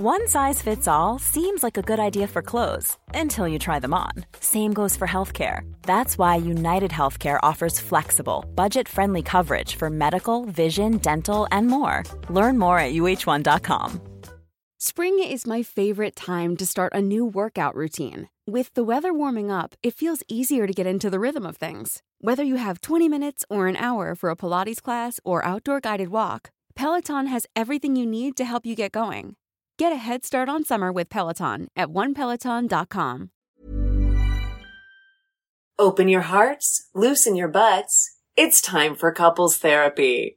One size fits all seems like a good idea for clothes until you try them on. Same goes for healthcare. That's why United Healthcare offers flexible, budget friendly coverage for medical, vision, dental, and more. Learn more at uh1.com. Spring is my favorite time to start a new workout routine. With the weather warming up, it feels easier to get into the rhythm of things. Whether you have 20 minutes or an hour for a Pilates class or outdoor guided walk, Peloton has everything you need to help you get going. Get a head start on summer with Peloton at onepeloton.com. Open your hearts, loosen your butts. It's time for couples therapy.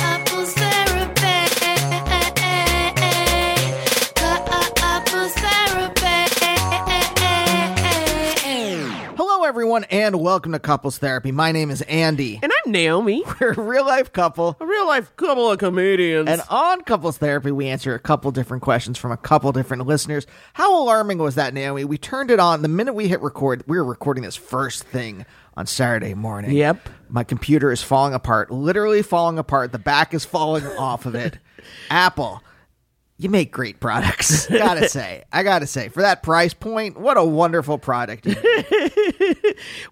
everyone, and welcome to Couples Therapy. My name is Andy. And I'm Naomi, We're a real life couple. a real life couple of comedians. And on Couples Therapy, we answer a couple different questions from a couple different listeners. How alarming was that, Naomi? We turned it on the minute we hit record. We were recording this first thing on Saturday morning. Yep. My computer is falling apart, literally falling apart. The back is falling off of it. Apple, you make great products. gotta say. I gotta say, for that price point, what a wonderful product.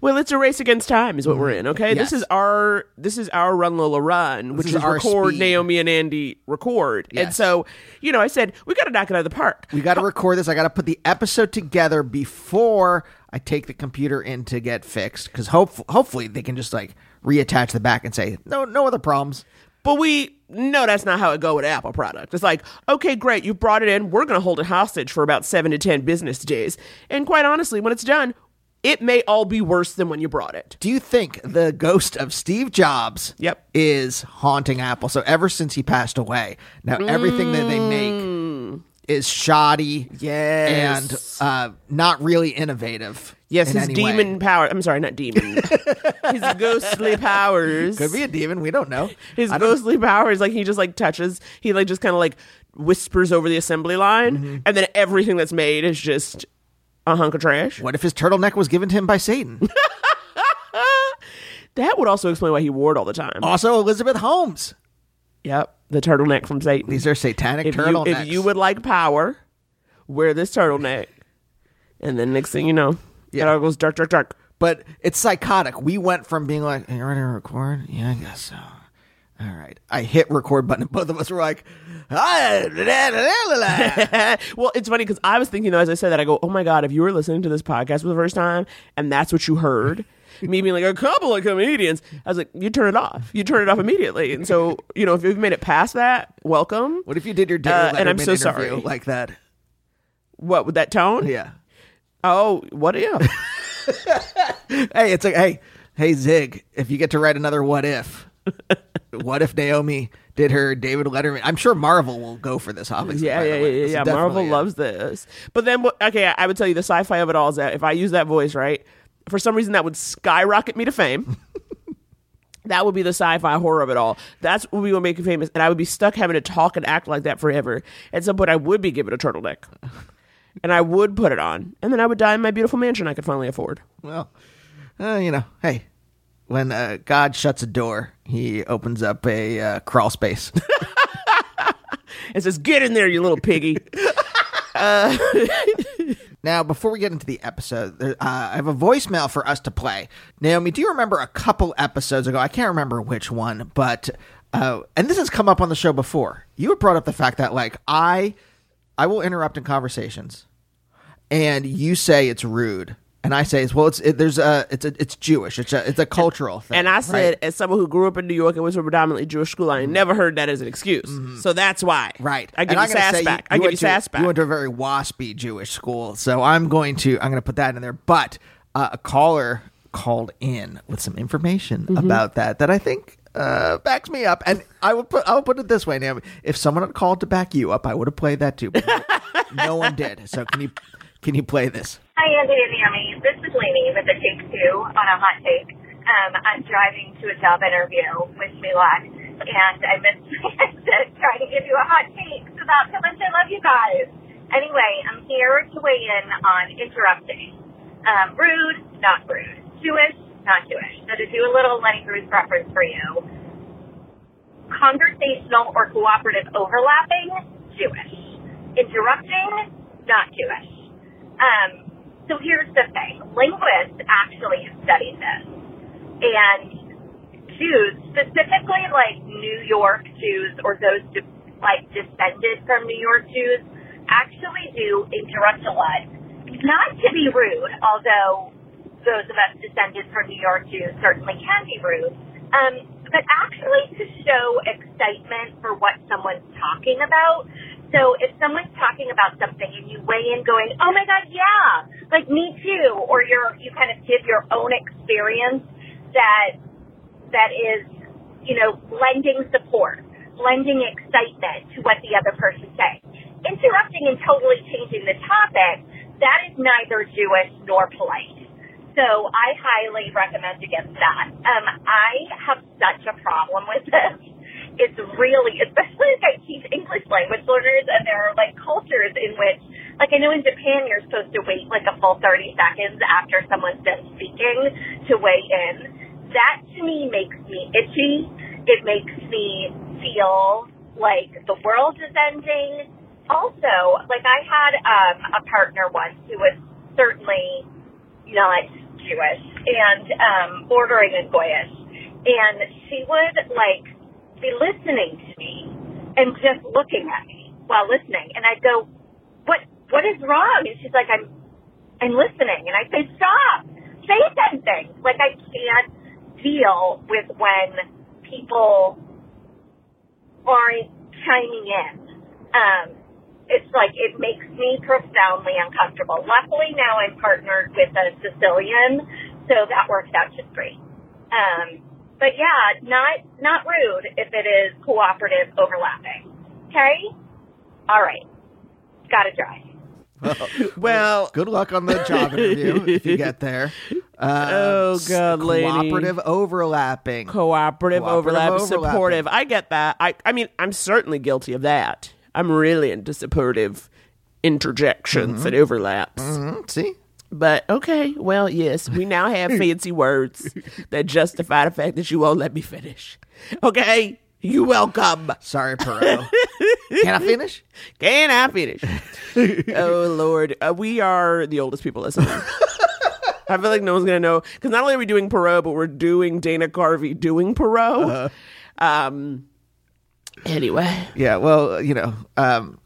Well, it's a race against time, is what we're in. Mm-hmm. Okay, Yes. this is our this is our run Lola run, which is is, our record speed. Naomi and Andy record. And so, you know, I said we got to knock it out of the park. We got to record this. I got to put the episode together before I take the computer in to get fixed. Because hope, hopefully they can just like reattach the back and say no, no other problems. But we know that's not how it go with Apple product. It's like, okay, great, you brought it in. We're going to hold it hostage for about seven to ten business days. And quite honestly, when it's done, it may all be worse than when you brought it. Do you think the ghost of Steve Jobs Yep. is haunting Apple? So ever since he passed away, now everything that they make is shoddy Mm. Yes. and uh, not really innovative. Yes, his any way. demon power. I'm sorry, not demon. his ghostly powers. could be a demon. We don't know. his don't- ghostly powers like he just like touches he like just kind of like whispers over the assembly line Mm-hmm. and then everything that's made is just a hunk of trash What if his turtleneck was given to him by Satan? that would also explain why he wore it all the time also, Elizabeth Holmes. yep the turtleneck from satan These are satanic if you, turtlenecks. if you would like power wear this turtleneck and then next thing you know Yeah. it all goes dark dark dark but it's psychotic. We went from being like, "Are you ready to record?" Yeah, I guess so. All right. I hit record button, and both of us were like, "Ah, la, la, la, la, la." well, it's funny because I was thinking though, as I said that, I go, "Oh my god, if you were listening to this podcast for the first time and that's what you heard, me being like a couple of comedians," I was like, "You turn it off. You turn it off immediately." And so, you know, if you've made it past that, welcome. What if you did your David Uh, and I'm so sorry. like that? What with that tone? Yeah. Oh, what if? Hey, it's like, hey, hey, Zig, if you get to write another what if, what if Naomi did her David Letterman? I'm sure Marvel will go for this, obviously. yeah, yeah, yeah, yeah. Yeah. Marvel a- loves this. But then, okay, I- I would tell you the sci-fi of it all is that if I use that voice, right, for some reason that would skyrocket me to fame. That would be the sci-fi horror of it all. That's what we would make you famous, and I would be stuck having to talk and act like that forever. At some point, I would be given a turtleneck. And I would put it on, and then I would die in my beautiful mansion I could finally afford. Well, uh, you know, hey, when uh, God shuts a door, he opens up a uh, crawl space. and says, "Get in there, you little piggy." now, before we get into the episode, uh, I have a voicemail for us to play. Naomi, do you remember a couple episodes ago? I can't remember which one, but uh, and this has come up on the show before. You had brought up the fact that like I, I will interrupt in conversations, and you say it's rude. And I say, well, it's it, there's a it's a it's Jewish. It's a it's a cultural thing. And I said, right? as someone who grew up in New York and went to a predominantly Jewish school, I never heard that as an excuse. So that's why. Mm-hmm. Right. I give And you sass say back. I give you sass back. You went to a very waspy Jewish school, so I'm going to I'm going to put that in there. But uh, a caller called in with some information Mm-hmm. about that that I think uh, backs me up. And I will put I will put it this way, Naomi. If someone had called to back you up, I would have played that too. But no, no one did. So can you can you play this? Hi, Andy and Naomi. This is Lainey with the Take Two on a hot take. Um, I'm driving to a job interview. Wish me luck. And I missed to try to give you a hot take about how much I love you guys. Anyway, I'm here to weigh in on interrupting. Um, rude, not rude. Jewish, not Jewish. So to do a little Lenny Bruce reference for you, conversational or cooperative overlapping, Jewish. Interrupting, not Jewish. Um, so here's the thing. Linguists actually have studied this. And Jews, specifically like New York Jews or those de- like descended from New York Jews, actually do interrupt a lot. Not to be rude, although those of us descended from New York Jews certainly can be rude, um, but actually to show excitement for what someone's talking about. So if someone's talking about something and you weigh in going, oh my God, yeah, like me too, or you're, you kind of give your own experience that, that is, you know, lending support, lending excitement to what the other person's saying. Interrupting and totally changing the topic, that is neither Jewish nor polite. So I highly recommend against that. Um, I have such a problem with this. It's really, especially as I teach English language learners, and there are like cultures in which, like I know in Japan, you're supposed to wait like a full 30 seconds after someone's done speaking to weigh in. That to me makes me itchy. It makes me feel like the world is ending. Also, like I had um, a partner once who was certainly not Jewish and um, bordering on Goyish, and she would like be listening to me and just looking at me while listening, and I'd go, "What? What is wrong?" And she's like, "I'm, I'm listening," and I say, "Stop! Say something!" Like I can't deal with when people aren't chiming in. Um, it's like it makes me profoundly uncomfortable. Luckily now I'm partnered with a Sicilian, so that works out just great. Um, but yeah, not not rude if it is cooperative overlapping. Okay? All right. Gotta drive. well, Good luck on the job interview if you get there. Uh, Oh, God, lady. cooperative overlapping. cooperative, Cooperative overlap, overlapping. supportive. I get that. I, I mean, I'm certainly guilty of that. I'm really into supportive interjections and overlaps. Mhm, See, But okay, well, yes, we now have fancy words that justify the fact that you won't let me finish. Okay, you welcome. sorry, Perot. Can I finish? Can I finish? oh Lord, uh, we are the oldest people listening. I feel like no one's gonna know because not only are we doing Perot, but we're doing Dana Carvey doing Perot. Um. Anyway, Yeah, well, you know, um,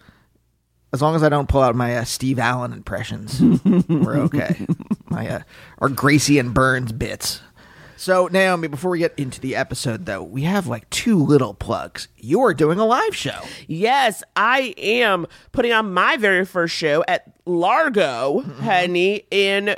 as long as I don't pull out my uh, Steve Allen impressions, we're okay. My uh, or Gracie and Burns bits. So Naomi, before we get into the episode, though, we have like two little plugs. You're doing a live show. yes, I am putting on my very first show at Largo, honey, in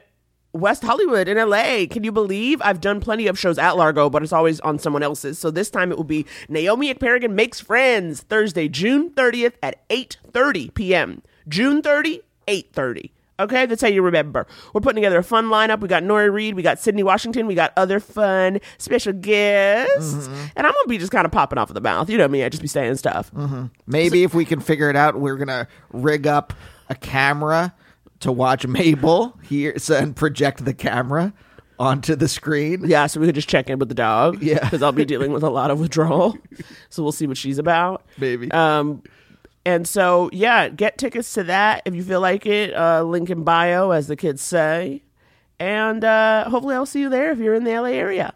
West Hollywood in LA. Can you believe I've done plenty of shows at Largo, but it's always on someone else's. So this time it will be Naomi Ekperigan Makes Friends, Thursday, June 30th at 8:30 p.m. June 30, 8:30. Okay, that's how you remember. We're putting together a fun lineup. We got Nori Reed, we got Sydney Washington, we got other fun special guests, mm-hmm. and I'm gonna be just kind of popping off of the mouth. You know me, I just be saying stuff. Mm-hmm. Maybe if we can figure it out, we're gonna rig up a camera to watch Mabel here so- and project the camera onto the screen. Yeah, so we could just check in with the dog. Yeah. because I'll be dealing with a lot of withdrawal. So we'll see what she's about. Maybe. Um, and so yeah, get tickets to that if you feel like it. Uh, link in bio, as the kids say. And uh, hopefully, I'll see you there if you're in the LA area.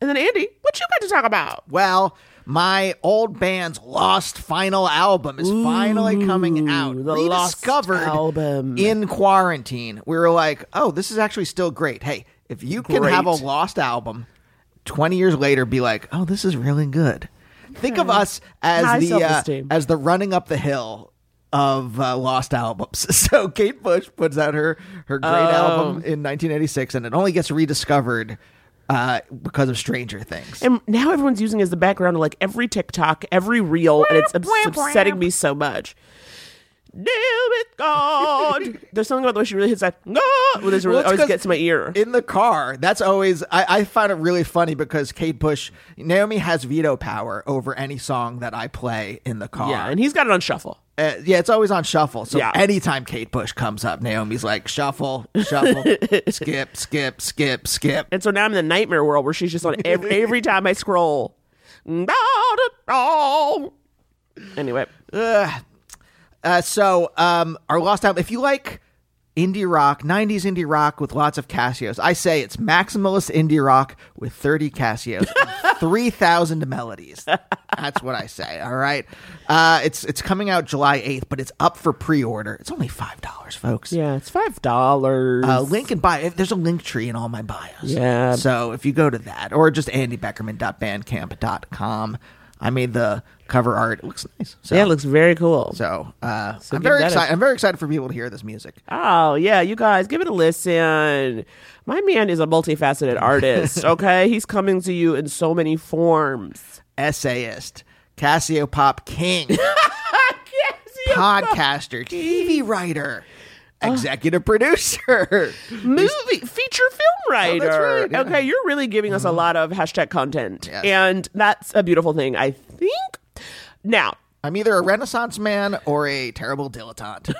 And then Andy, what you got to talk about? Well, my old band's lost final album is finally coming out. the Lost Rediscovered album. in quarantine. We were like, oh, this is actually still great. Hey, if you can Great. have a lost album 20 years later, be like, oh, this is really good. Think of us as High the uh, as the running up the hill of uh, lost albums. So Kate Bush puts out her her great Oh. album in 1986, and it only gets rediscovered uh, because of Stranger Things. And now everyone's using it as the background of like every TikTok, every reel, and it's obs- upsetting me so much. Deal with God. There's something about the way she really hits that. God, well, this really Well, it's always 'cause gets to my ear. in the car. That's always I, I find it really funny because Kate Bush, Naomi has veto power over any song that I play in the car. yeah, and he's got it on shuffle. Uh, yeah, it's always on shuffle. So Yeah. anytime Kate Bush comes up, Naomi's like shuffle, shuffle, skip, skip, skip, skip. And so now I'm in the nightmare world where she's just on every, every time I scroll. Anyway. Uh, so um, our lost album. If you like indie rock, '90s indie rock with lots of Casios, I say it's maximalist indie rock with 30 Casios, 3,000 melodies. That's what I say. All right. Uh, it's it's coming out July 8th, but it's up for pre-order. It's only five dollars, folks. yeah, it's five dollars. Uh, link in bio. There's a link tree in all my bios. Yeah. So if you go to that, or just andybeckerman.bandcamp.com, I made the cover art. It looks nice. So, yeah, it looks very cool. so uh, So I'm very excited. I'm very excited for people to hear this music. Oh, yeah, you guys, give it a listen. My man is a multifaceted artist, okay? He's coming to you in so many forms. Essayist, Cassiopeop King, podcaster, TV writer. Oh. executive producer. Movie, feature film oh, writer. right, yeah. Okay, you're really giving us a mm-hmm. lot of hashtag content. Yes. And that's a beautiful thing, I think. Now, I'm either a Renaissance man or a terrible dilettante.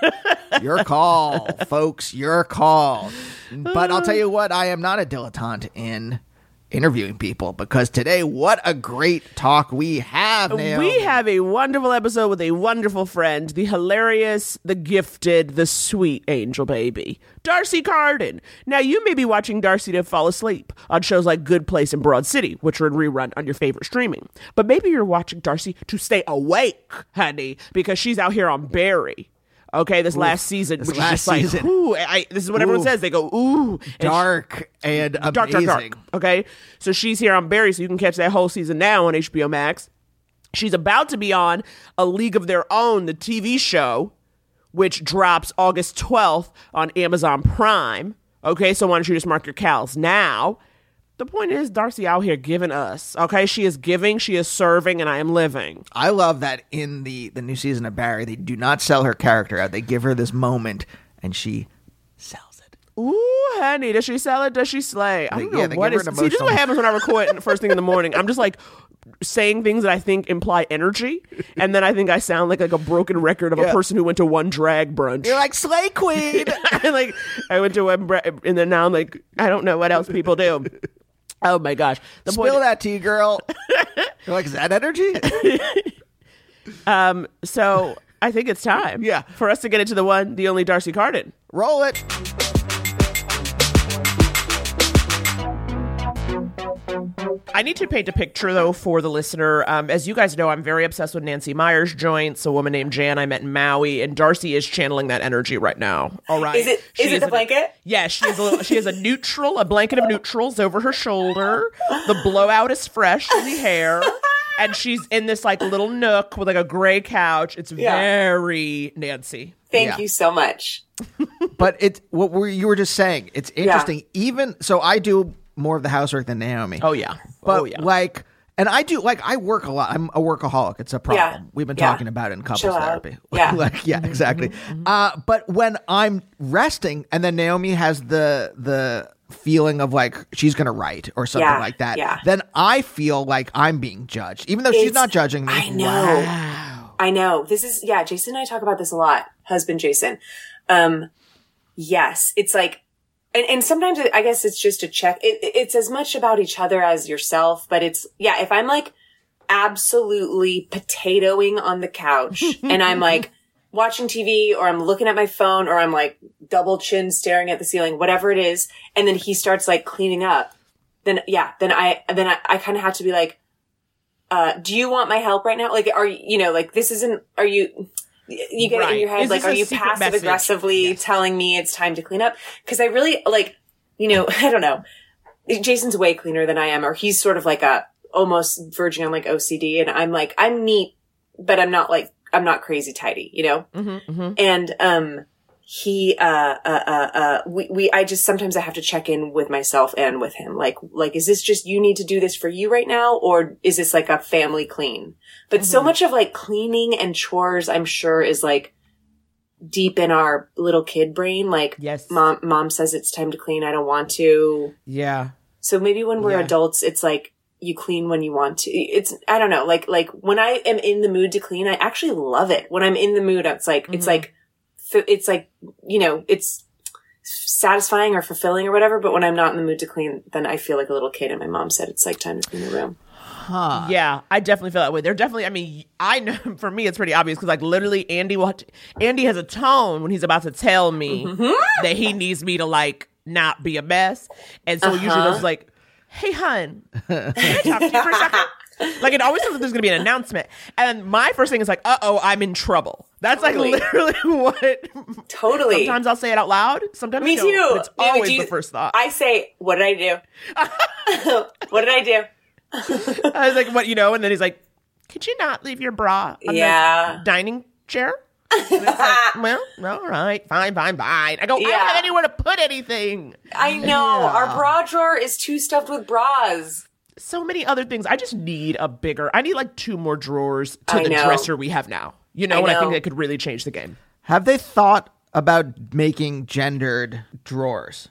your call, folks. Your call. But I'll tell you what, I am not a dilettante in interviewing people because today, what a great talk we have. Naomi. We have a wonderful episode with a wonderful friend, the hilarious, the gifted, the sweet angel baby, D'Arcy Carden. Now, you may be watching D'Arcy to fall asleep on shows like Good Place and Broad City, which are in rerun on your favorite streaming. But maybe you're watching D'Arcy to stay awake, honey, because she's out here on Barry. Okay, this last season, this which last is just like, season. ooh, I, this is what everyone says. They go, ooh, and she- dark and amazing. dark, dark, dark. Okay, so she's here on Barry, so you can catch that whole season now on HBO Max. She's about to be on A League of Their Own, the TV show, which drops August 12th on Amazon Prime. Okay, so why don't you just mark your cows now? The point is, D'Arcy out here giving us. Okay, she is giving, she is serving, and I am living. I love that in the the new season of Barry, they do not sell her character out. They give her this moment, and she sells it. Ooh, honey, does she sell it? Does she slay? I don't yeah, know what is. See, this is what happens when I record first thing in the morning. I'm just like saying things that I think imply energy, and then I think I sound like like a broken record of a person who went to one drag brunch. You're like Slay Queen. And, like I went to one, bra- and then now I'm like I don't know what else people do. Oh my gosh! The Spill point, that tea, girl. You're like, is that energy? um, so I think it's time, Yeah. for us to get into the one, the only D'Arcy Carden. Roll it. I need to paint a picture though for the listener. Um, as you guys know, I'm very obsessed with Nancy Meyers joints, a woman named Jan I met in Maui, and D'Arcy is channeling that energy right now. All right, Is it- She is it the an- blanket? Yeah, she has a little, she has a neutral, a blanket of neutrals over her shoulder. The blowout is fresh in the hair. And she's in this like little nook with like a gray couch. It's Yeah. very Nancy. Thank Yeah. you so much. But it's what were you were just saying. It's interesting. Even so, I do more of the housework than Naomi. Oh yeah. but oh yeah. like, and I do like I work a lot. I'm a workaholic. It's a problem. Yeah. We've been Yeah. talking about it in couples Chill therapy. Yeah. like yeah, exactly. Uh, but when I'm resting, and then Naomi has the the feeling of like she's gonna write or something Yeah, like that, yeah. then I feel like I'm being judged, even though she's not judging me. I know. Wow. I know. This is yeah, Jason and I talk about this a lot. Husband Jason. Um yes, it's like, and, and sometimes it, I guess it's just a check. It, it- it's as much about each other as yourself, but it's, yeah, if I'm like absolutely potatoing on the couch and I'm like watching TV or I'm looking at my phone or I'm like double chin staring at the ceiling, whatever it is. And then he starts like cleaning up. Then yeah, then I, then I, I kind of have to be like, uh, do you want my help right now? Like, are you, you know, like this isn't, are you, you get it in your head, Is like, are you passive message? aggressively telling me it's time to clean up? Cause I really like, you know, I don't know. Jason's way cleaner than I am, or he's sort of like a almost verging on like OCD. And I'm like, I'm neat, but I'm not like, I'm not crazy tidy, you know? Mm-hmm, And, um, he, uh, uh, uh, uh, we, we, I just, sometimes I have to check in with myself and with him. Like, like, is this just you need to do this for you right now? Or is this like a family clean? But so much of like cleaning and chores, I'm sure is like deep in our little kid brain. Like, Yes. mom, mom says it's time to clean. I don't want to. Yeah. So maybe when we're Yeah. adults, it's like you clean when you want to. It's I don't know. Like like when I am in the mood to clean, I actually love it. When I'm in the mood, it's like it's like it's like you know it's satisfying or fulfilling or whatever. But when I'm not in the mood to clean, then I feel like a little kid. And my mom said it's like time to clean the room. Huh. Yeah, I definitely feel that way. They're definitely. I mean, I know for me it's pretty obvious because like literally, Andy will. Andy has a tone when he's about to tell me mm-hmm. that he needs me to like not be a mess, and so usually those uh-huh. like, "Hey, hun, can I talk to you for a second? Like it always feels like there's gonna be an announcement, and my first thing is like, "Uh oh, I'm in trouble." That's Totally. like literally what. Totally. Sometimes I'll say it out loud. Sometimes Me too. It's Yeah, always you- the first thought. I say, what did I do? what did I do? I was like, "What you know?" And then he's like, "Could you not leave your bra on Yeah. the dining chair?" Like, well, all right, fine, fine, fine. I go, I don't have anywhere to put anything. I know our bra drawer is too stuffed with bras. So many other things. I just need a bigger. I need like two more drawers to I the know. dresser we have now. You know, I and I think that could really change the game. Have they thought about making gendered drawers?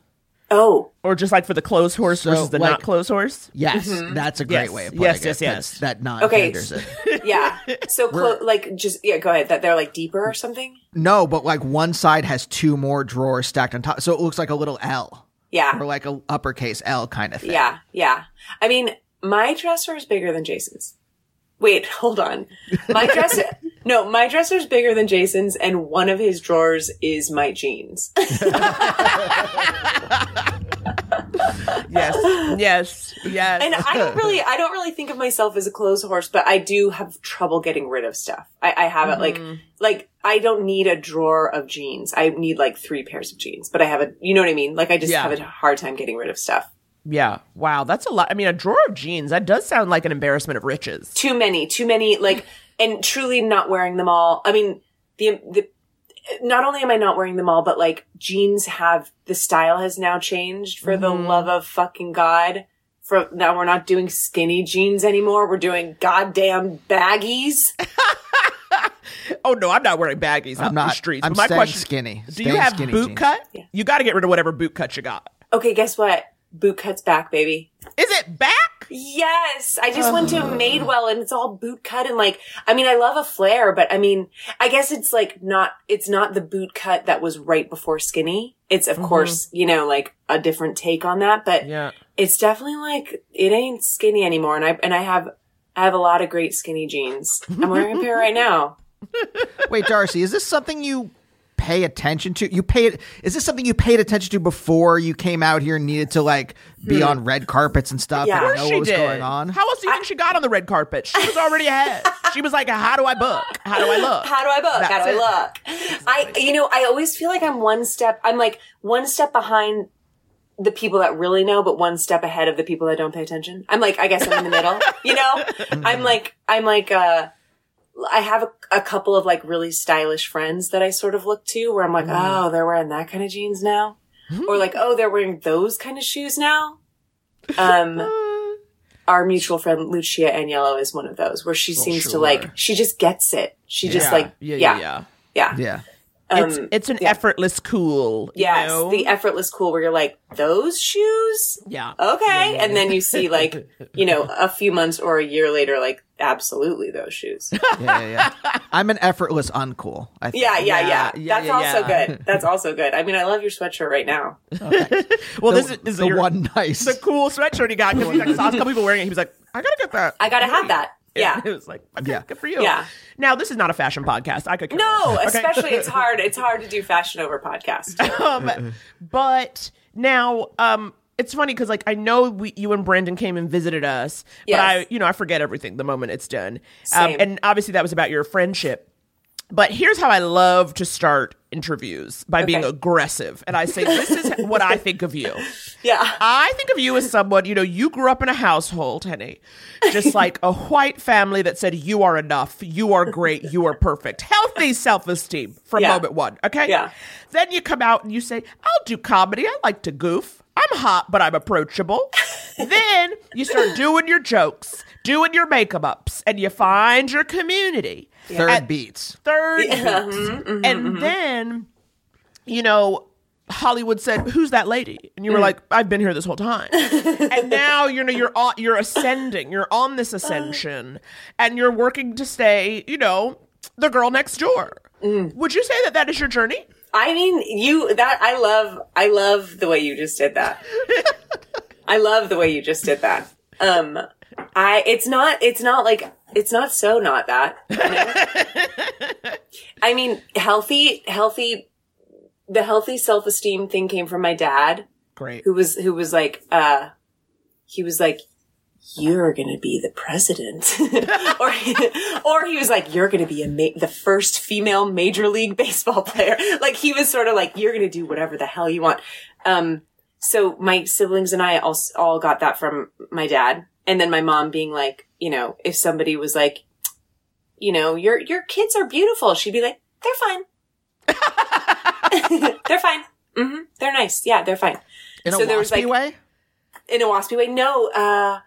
Oh, Or just like for the clothes horse So, versus the like- not clothes horse. Yes, Mm-hmm. that's a great Yes, way of putting yes, it. yes, That's- yes. That non Okay. it. yeah. So clo- like just yeah. Go ahead. That they're like deeper or something. No, but like one side has two more drawers stacked on top, so it looks like a little L Yeah. or like a uppercase L kind of thing. Yeah, yeah. I mean, my dresser is bigger than Jason's. Wait, hold on. My dresser, no, my dresser is bigger than Jason's, and one of his drawers is my jeans. Yes, yes, yes. And I don't really, I don't really think of myself as a clothes horse, but I do have trouble getting rid of stuff. I, I have it like, mm-hmm. like I don't need a drawer of jeans. I need like three pairs of jeans, but I have a, you know what I mean? Like I just Yeah. have a hard time getting rid of stuff. yeah. Wow, that's a lot. I mean, a drawer of jeans. That does sound like an embarrassment of riches. too many, too many, like, and truly not wearing them all. I mean, the, the, not only am I not wearing them all, but like jeans have, the style has now changed for the mm-hmm. love of fucking God. For now we're not doing skinny jeans anymore. We're doing goddamn baggies. Oh no, I'm not wearing baggies I'm in not. the streets. I'm but my staying question, skinny. Do Staying you have skinny boot jeans. cut? You got to get rid of whatever boot cut you got. Okay, guess what? Boot cuts back, baby. Is it back? Yes, I just went to Madewell and it's all boot cut and like, I mean, I love a flare, but I mean, I guess it's like not, it's not the boot cut that was right before skinny. It's of mm-hmm. course, you know, like a different take on that, but Yeah. it's definitely like, it ain't skinny anymore. And I, and I have, I have a lot of great skinny jeans. I'm wearing a pair right now. Wait, D'Arcy, is this something you pay attention to? You pay it. Is this something you paid attention to before you came out here and needed to like be hmm. on red carpets and stuff Yeah. and Of Of know course what she was did. going on? How else do you think she got on the red carpet? She was already ahead. she was like, "How do I book? How do I look? How do I book? How That's do I it. look? I, you know, I always feel like I'm one step, I'm like one step behind the people that really know, but one step ahead of the people that don't pay attention. I'm like, I guess I'm in the middle, you know? I'm like, I'm like, uh, I have a, a couple of like really stylish friends that I sort of look to where I'm like, oh, they're wearing that kind of jeans now. Or like, oh, they're wearing those kind of shoes now. Um, our mutual friend Lucia Aniello is one of those where she seems to like, she just gets it. She just Yeah. like, yeah, yeah, yeah, yeah. yeah. Yeah. it's Um, it's an yeah. effortless cool. you Yes, know? the effortless cool where you're like, those shoes? yeah. Okay. And then you see like, you know, a few months or a year later, like, absolutely those shoes. Yeah, yeah, yeah. I'm an effortless uncool. I think. Yeah, yeah, yeah. Yeah, yeah, That's yeah, also good. That's also good. I mean, I love your sweatshirt right now. Well, The, this is, is the your, one nice. the cool sweatshirt he got because he like, saw a couple people wearing it. He was like, I gotta get that. I gotta have that. Yeah. It was like, okay, Yeah. good for you. Yeah. Now, this is not a fashion podcast. I could No. Okay? especially it's hard. It's hard to do fashion over podcast. um, but now, um, it's funny because like I know we, you and Brandon came and visited us, but I, you know, I forget everything the moment it's done. Um, and obviously that was about your friendship. But here's how I love to start interviews by being aggressive, and I say, "This is what I think of you." Yeah. I think of you as someone, you know, you grew up in a household, Henny, just like a white family that said, you are enough, you are great, you are perfect. Healthy self esteem from Yeah. moment one, okay? Yeah. Then you come out and you say, I'll do comedy. I like to goof. I'm hot, but I'm approachable. then you start doing your jokes, doing your makeup ups, and you find your community. Third At- beats. Third Yeah, beats. mhm, and mm-hmm. then, you know, Hollywood said, "Who's that lady?" And you were mm. like, "I've been here this whole time." and now you know you're on, you're ascending. You're on this uh. ascension, and you're working to stay. You know, the girl next door. Mm. Would you say that that is your journey? I mean, you that I love. I love the way you just did that. I love the way you just did that. Um, I it's not it's not like it's not so not that. you know? I mean, healthy healthy. The healthy self esteem thing came from my dad, Great. who was who was like, uh, he was like, "You're gonna be the president," or or he was like, "You're gonna be a ma- the first female major league baseball player." Like he was sort of like, "You're gonna do whatever the hell you want." Um, so my siblings and I all all got that from my dad, and then my mom being like, you know, if somebody was like, you know, your your kids are beautiful, she'd be like, "They're fine." they're fine. hmm They're nice. Yeah, they're fine. In a So there was, waspy like- way? In a waspy way? No, uh,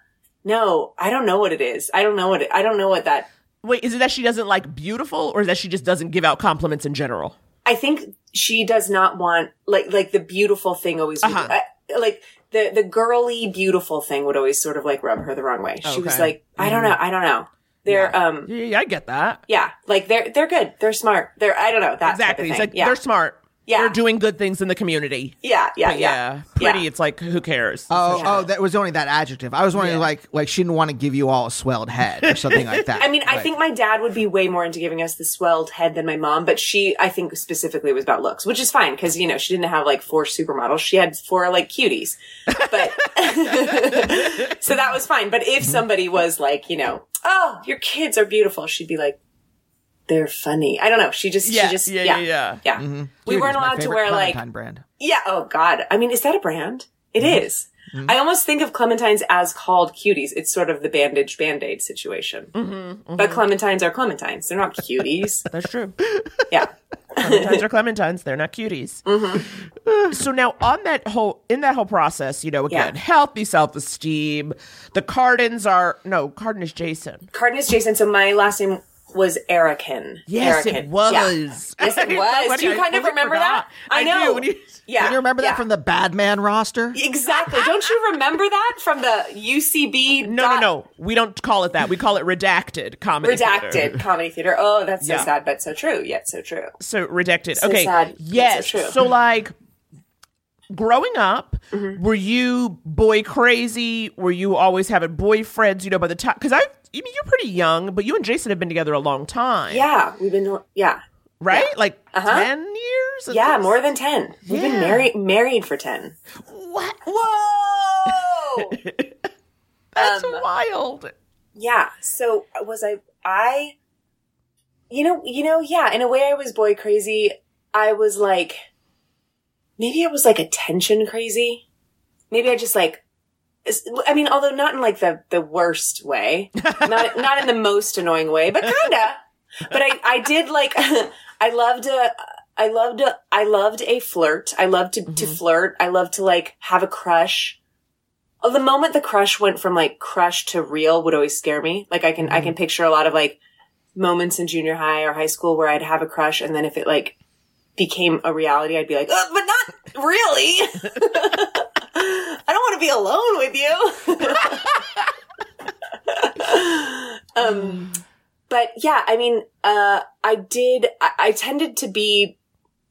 no, I don't know what it is. I don't know what it, I don't know what that, Wait, is it that she doesn't like beautiful, or is that she just doesn't give out compliments in general? I think she does not want, like, like the beautiful thing always, Uh-huh. I- like, the, the girly beautiful thing would always sort of like rub her the wrong way. She was like, I don't know, I don't know. They're, um, Yeah, yeah, I get that. yeah, like they're, they're good. They're smart. They're, I don't know, that exactly. Type It's of thing. like yeah. they're smart. Yeah. They're doing good things in the community. yeah, yeah, But yeah, yeah, pretty. Yeah. It's like who cares? Oh, Yeah. oh, that was only that adjective. I was wondering, Yeah. like, like she didn't want to give you all a swelled head or something like that. I mean, I think my dad would be way more into giving us the swelled head than my mom, but she, I think specifically was about looks, which is fine because, you know, she didn't have like four supermodels. She had four like cuties. But, so that was fine. But if somebody was like, you know, oh, your kids are beautiful, she'd be like, they're funny. I don't know. She just, Yeah, she just, yeah, yeah, yeah, yeah. yeah. We Dude, weren't allowed to favorite wear like, brand. yeah. Oh God. I mean, is that a brand? It is. Mm-hmm. I almost think of clementines as called cuties. It's sort of the bandage band aid situation. Mm-hmm, But clementines are clementines. They're not cuties. That's true. yeah. clementines are clementines. They're not cuties. Mm-hmm. So now on that whole in that whole process, you know, again, Yeah. healthy self esteem. The Cardens are no Carden is Jason. Carden is Jason. So my last name was Erican. Yes, Erican. it was. Yeah. Yes, it It's so was. Do you I kind of remember forgot. that? I I know. do. When you- yeah. Can you remember yeah. that from the Badman roster? Exactly. Don't you remember that from the UCB? No, no, no. We don't call it that. We call it redacted comedy. Redacted theater. comedy theater. Oh, that's so Yeah. sad, but so true. Yet so true. So redacted. So okay. sad, but so Yes. true. So like growing up, Mm-hmm. were you boy crazy? Were you always having boyfriends? You know, by the time because I, I mean, you're pretty young, but you and Jason have been together a long time. Yeah, we've been. Yeah, Right? Like Uh-huh. ten years. yeah, least? more than ten. We've been married married for ten. What? Whoa. That's Um, wild. yeah. So was I? I. You know. You know. Yeah. In a way, I was boy crazy. I was like. Maybe I was like attention crazy. Maybe I just like I mean, although not in like the the worst way, not not in the most annoying way, but kinda. But I I did like. I loved a. I loved a, I loved a flirt. I loved to, to flirt. I loved to like have a crush. Oh, the moment the crush went from like crush to real would always scare me. Like I can, I can picture a lot of like moments in junior high or high school where I'd have a crush and then if it like became a reality, I'd be like, uh, but really. I don't want to be alone with you. um, but yeah, I mean, uh, I did, I, I tended to be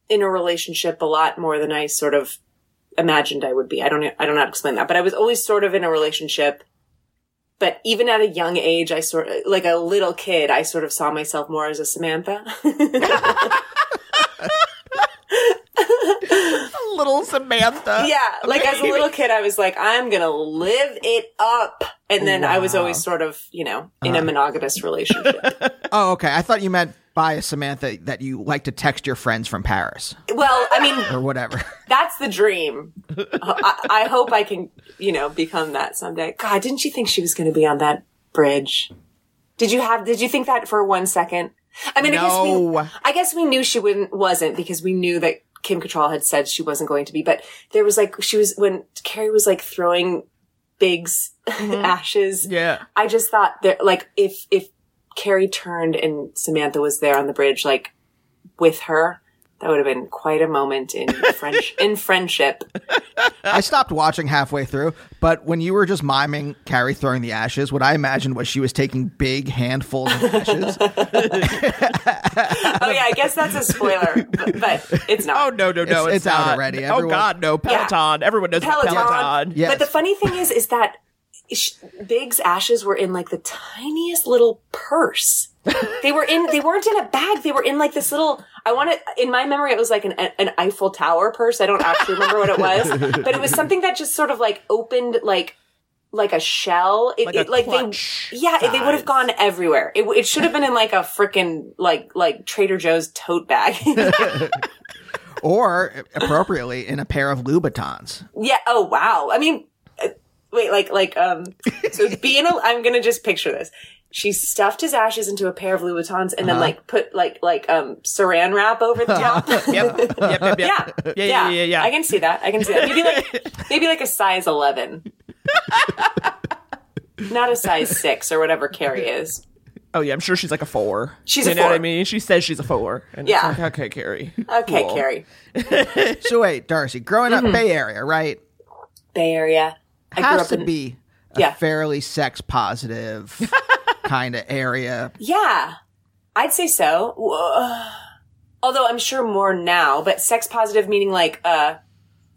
in a relationship a lot more than I sort of imagined I would be. I don't, I don't know how to explain that, but I was always sort of in a relationship. But even at a young age, I sort of, like a little kid, I sort of saw myself more as a Samantha. Little Samantha. yeah, like as a little kid, I was like, I'm gonna live it up. And then I was always sort of, you know, in a monogamous relationship. Oh, okay. I thought you meant by Samantha that you like to text your friends from Paris well, I mean, or whatever. that's the dream. I, I hope I can, you know, become that someday. God, didn't you think she was going to be on that bridge? Did you have? Did you think that for one second? I mean, I guess we, I guess we knew she wouldn't, wasn't because we knew that Kim Cattrall had said she wasn't going to be. But there was like she was when Carrie was like throwing Big's mm-hmm. ashes. Yeah. I just thought that like if if Carrie turned and Samantha was there on the bridge, like with her, that would have been quite a moment in French in friendship. I stopped watching halfway through, but when you were just miming Carrie throwing the ashes, what I imagined was she was taking big handfuls of ashes. Oh yeah, I guess that's a spoiler, but, but it's not. Oh no no no! It's- It's, it's out not. already. Oh God, no Peloton. Everyone knows Peloton. Peloton. Yes. But the funny thing is, is that sh- Big's ashes were in like the tiniest little purse. They were in. They weren't in a bag. They were in like this little. I want to. In my memory, it was like an an Eiffel Tower purse. I don't actually remember what it was, but it was something that just sort of like opened like like a shell. It, Like a it, like they, yeah, they would have gone everywhere. It, it should have been in like a freaking like like Trader Joe's tote bag. or appropriately in a pair of Louboutins. Yeah. Oh wow. I mean, wait, like like um. So being a, I'm gonna just picture this. She stuffed his ashes into a pair of Louboutins and then like put like like um saran wrap over the top. Yep. Yep. Yep. Yep. yeah. Yeah. Yeah. Yeah. Yeah. I can see that. I can see that. Maybe like maybe like a size eleven. Not a size six or whatever Carrie is. Oh yeah, I'm sure she's like a four. She's you a know what four. I mean? She says she's a four. And Yeah. It's like, okay, Carrie. Okay, Cool. Carrie. So wait, D'Arcy, growing Mm-hmm. up Bay Area, right? Bay Area. I grew Has up to in be a Yeah. fairly sex positive kind of area. Yeah, I'd say so. Although I'm sure more now, but sex positive meaning like, uh,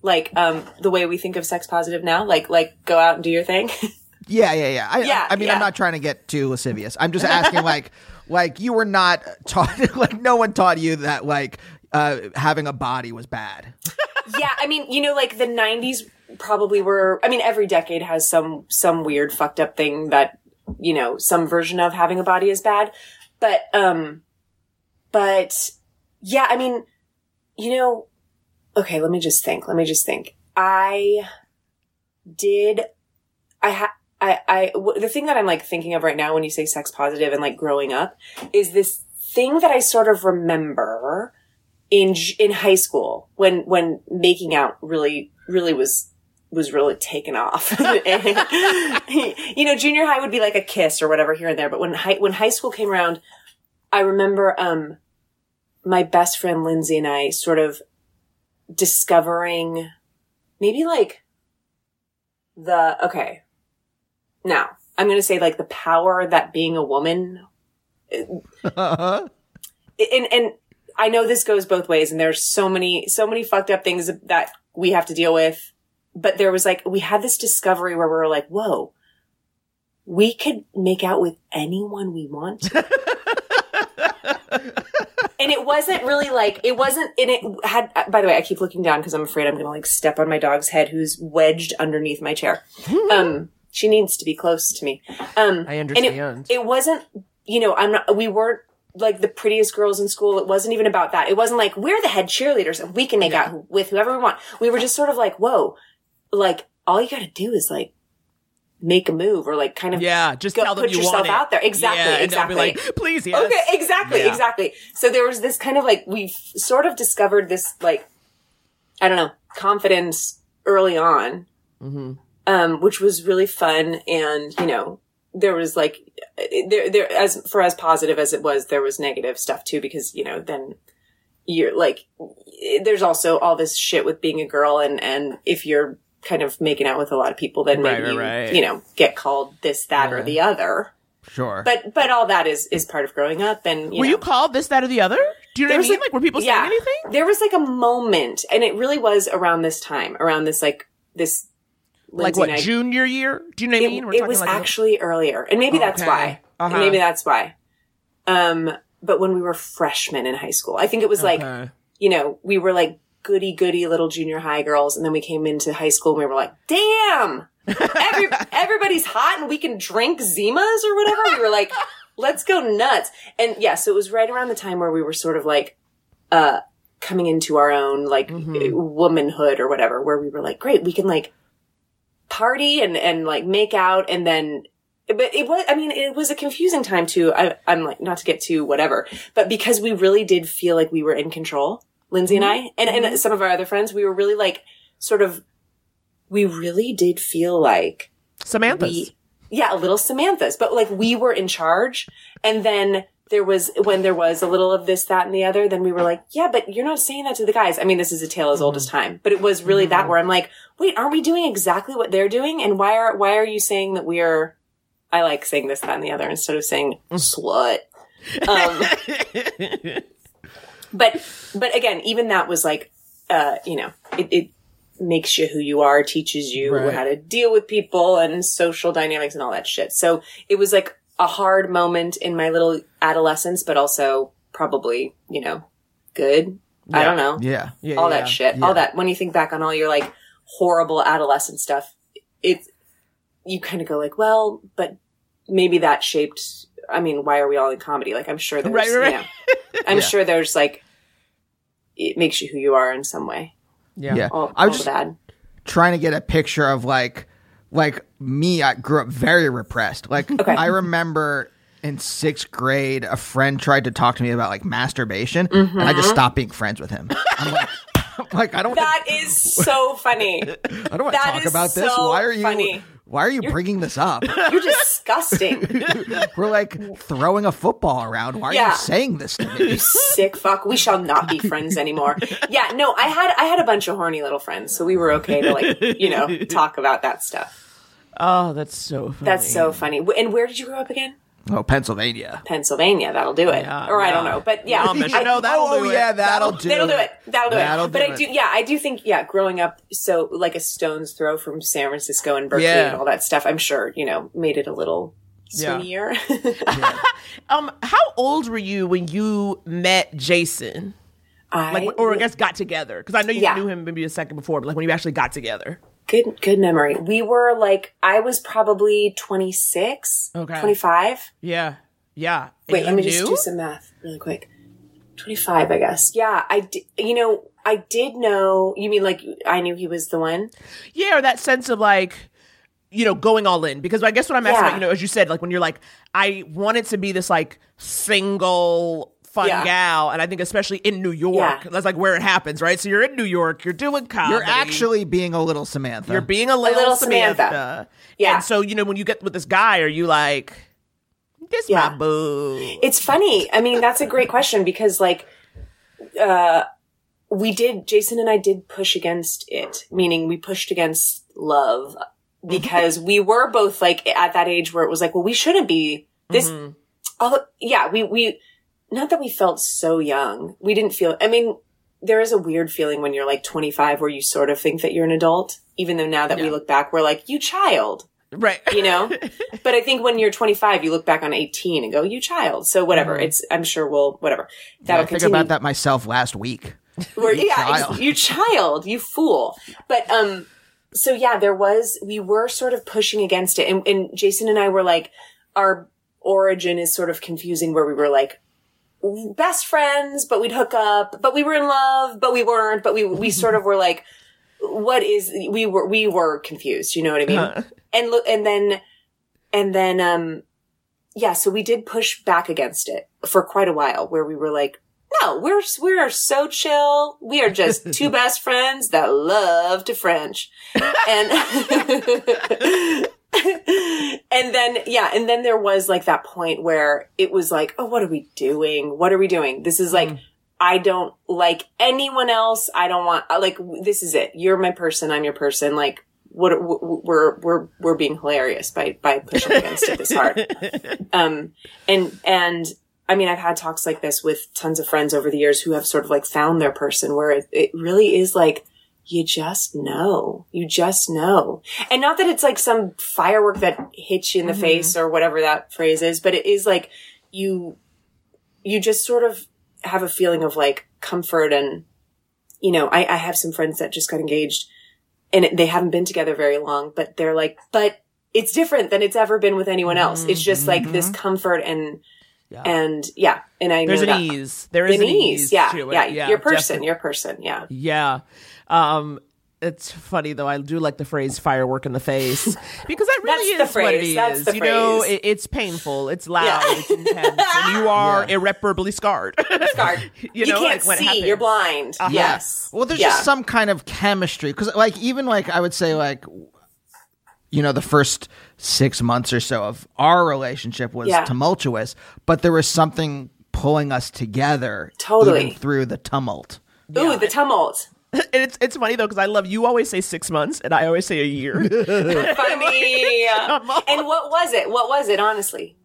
like, um, the way we think of sex positive now, like, like go out and do your thing. Yeah, yeah, yeah. I, Yeah, I mean, yeah. I'm not trying to get too lascivious. I'm just asking, like, like you were not taught, like, no one taught you that, like, uh, having a body was bad. Yeah, I mean, you know, like the '90s probably were. I mean, every decade has some some weird fucked up thing that you know some version of having a body is bad, but um, but yeah, I mean, you know, okay, let me just think. Let me just think. I did. I had. I, I, w- the thing that I'm like thinking of right now when you say sex positive and like growing up is this thing that I sort of remember in in high school when when making out really really was was really taken off. you know, junior high would be like a kiss or whatever here and there, but when high when high school came around, I remember um my best friend Lindsay and I sort of discovering maybe like the okay. Now, I'm going to say like the power that being a woman and and I know this goes both ways, and there's so many so many fucked up things that we have to deal with. But there was like we had this discovery where we were like, "Whoa, we could make out with anyone we want." and it wasn't really like it wasn't and it had by the way i keep looking down because i'm afraid i'm gonna like step on my dog's head who's wedged underneath my chair um she needs to be close to me um I and understand. it, it wasn't you know i'm not we weren't like the prettiest girls in school it wasn't even about that it wasn't like we're the head cheerleaders and we can make out with whoever we want we were just sort of like whoa like all you gotta do is like make a move or like kind of Yeah, just go- tell them put you yourself want it. out there exactly Yeah, exactly like, please, yes. Okay, exactly, Yeah. exactly. So there was this kind of like we've sort of discovered this like I don't know confidence early on, Mm-hmm. um, which was really fun, and you know there was like there there as for as positive as it was, there was negative stuff too because you know then you're like, there's also all this shit with being a girl and, and if you're kind of making out with a lot of people, then maybe right, you, right. you know, get called this, that, or the other. Sure. But, but all that is, is part of growing up and, you Were know. you called this, that, or the other? Do you know what I was mean? like- Like, were people saying anything? There was like a moment, and it really was around this time, around this like this. Like what, I- junior year? Do you know what I mean? We're it was like a- actually earlier, and maybe that's Okay. why. Uh-huh. maybe that's why. Um, but when we were freshmen in high school, I think it was like Okay. you know we were like goody goody little junior high girls, and then we came into high school and we were like, damn, every, everybody's hot and we can drink Zimas or whatever. We were like, let's go nuts. And yeah, so it was right around the time where we were sort of like, uh, coming into our own like womanhood or whatever, where we were like, great, we can like party and, and like make out and then, but it was, I mean, it was a confusing time too. I, I'm like, not to get to whatever, but because we really did feel like we were in control, Lindsay and mm-hmm. I, and, and mm-hmm. some of our other friends, we were really like, sort of, we really did feel like Samantha's. we, yeah, a little Samantha's, but like we were in charge. And then there was, when there was a little of this, that, and the other, then we were like, yeah, but you're not saying that to the guys. I mean, this is a tale as old as time, but it was really that where I'm like, wait, aren't we doing exactly what they're doing? And why are, why are you saying that we are, I like saying this, that, and the other instead of saying slut. Um, but, but again, even that was like, uh, you know, it, it makes you who you are, teaches you Right. how to deal with people and social dynamics and all that shit. So it was like a hard moment in my little adolescence, but also probably, you know, good. I don't know. yeah. Yeah, all yeah. that shit. Yeah. All that. When you think back on all your like horrible adolescent stuff, it's, you kind of go like, well, but maybe that shaped, I mean, why are we all in comedy? Like, I'm sure there's, Right, right, right. you know, I'm sure there's like, it makes you who you are in some way. Yeah. Yeah. All, I was just bad. trying to get a picture of like like me i grew up very repressed like i remember in sixth grade a friend tried to talk to me about like masturbation and i just mm-hmm. stopped being friends with him i'm like I'm like i don't That is so funny. i don't want to talk about this so why are you funny. why are you bringing this up You're disgusting. we're like throwing a football around why are Yeah. you saying this to me Sick fuck. We shall not be friends anymore. Yeah, no, I had I had a bunch of horny little friends, so we were okay to like, you know, talk about that stuff. Oh, that's so funny. That's so funny. And where did you grow up again? oh pennsylvania Pennsylvania. That'll do it. Yeah, or I don't know, but yeah, Yeah, Michigan. that'll oh do it. yeah that'll do That'll do it. That'll do That'll it. But do I do, yeah, I do think, yeah, growing up, so like a stone's throw from San Francisco and Berkeley Yeah. and all that stuff, I'm sure, you know, made it a little Yeah. swingier. Um, how old were you when you met Jason? I, Like, or I guess got together? Because I know you Yeah. knew him maybe a second before, but like when you actually got together. Good, good memory. We were like, I was probably 26, Okay. 25. Yeah, yeah. Wait, let me just do some math really quick. 25, I guess. Yeah, I you know, I did know, you mean like I knew he was the one? Yeah, or that sense of like, you know, going all in. Because I guess what I'm asking, Yeah. about, you know, as you said, like when you're like, I wanted to be this like single fun Yeah. gal, and I think especially in New York, Yeah. that's like where it happens, right? So you're in New York, you're doing comedy, you're actually being a little samantha you're being a little, little Samantha. Samantha. Yeah. And so you know when you get with this guy, are you like, this Yeah. my boo? It's funny. I mean, that's a great question because like, uh, we did, Jason and I did push against it, meaning we pushed against love because we were both like at that age where it was like, well, we shouldn't be this. Although, yeah, we, we, not that we felt so young. We didn't feel, I mean, there is a weird feeling when you're like 25 where you sort of think that you're an adult, even though now that we look back, we're like, you child. Right. you know? But i think when you're 25 you look back on 18 and go you child. So whatever. It's i'm sure we'll whatever. I that'll think continue. about that myself last week. We're- yeah child. ex- you child you fool. But um so yeah there was we were sort of pushing against it. And, and jason and i were like our origin is sort of confusing where we were like best friends but we'd hook up but we were in love but we weren't but we we sort of were like what is we were we were confused you know what i mean? And look and then and then um yeah so we did push back against it for quite a while where we were like no we're we are so chill. We are just two best friends that love to french. And and then yeah and then there was like that point where it was like oh what are we doing what are we doing this is like I don't like anyone else. I don't want uh, like this is it. You're my person. I'm your person. Like what we're we're we're being hilarious by by pushing against it this hard. Um and and I mean I've had talks like this with tons of friends over the years who have sort of like found their person where it, it really is like you just know. You just know. And not that it's like some firework that hits you in the mm-hmm. face or whatever that phrase is, but it is like you you just sort of have a feeling of like comfort and you know I, I have some friends that just got engaged and they haven't been together very long but they're like but it's different than it's ever been with anyone else it's just like mm-hmm. this comfort and yeah. and yeah and i There's an that- ease. There is an an ease ease yeah to it. yeah, Yeah, your person definitely. your person yeah Yeah. Um, it's funny though. I do like the phrase "firework in the face" because that really That's the is what it phrase. That's the you know, it, it's painful, it's loud, Yeah. it's intense, and you are irreparably scarred. Scarred. you you, know, can't like when see happens. you're blind yes Well, there's Yeah. just some kind of chemistry because, like, even like I would say, like, you know, the first six months or so of our relationship was Yeah. tumultuous, but there was something pulling us together, Totally. even through the tumult. ooh the tumult and it's it's funny though because I love you. Always say six months, and I always say a year. funny Come and what was it what was it honestly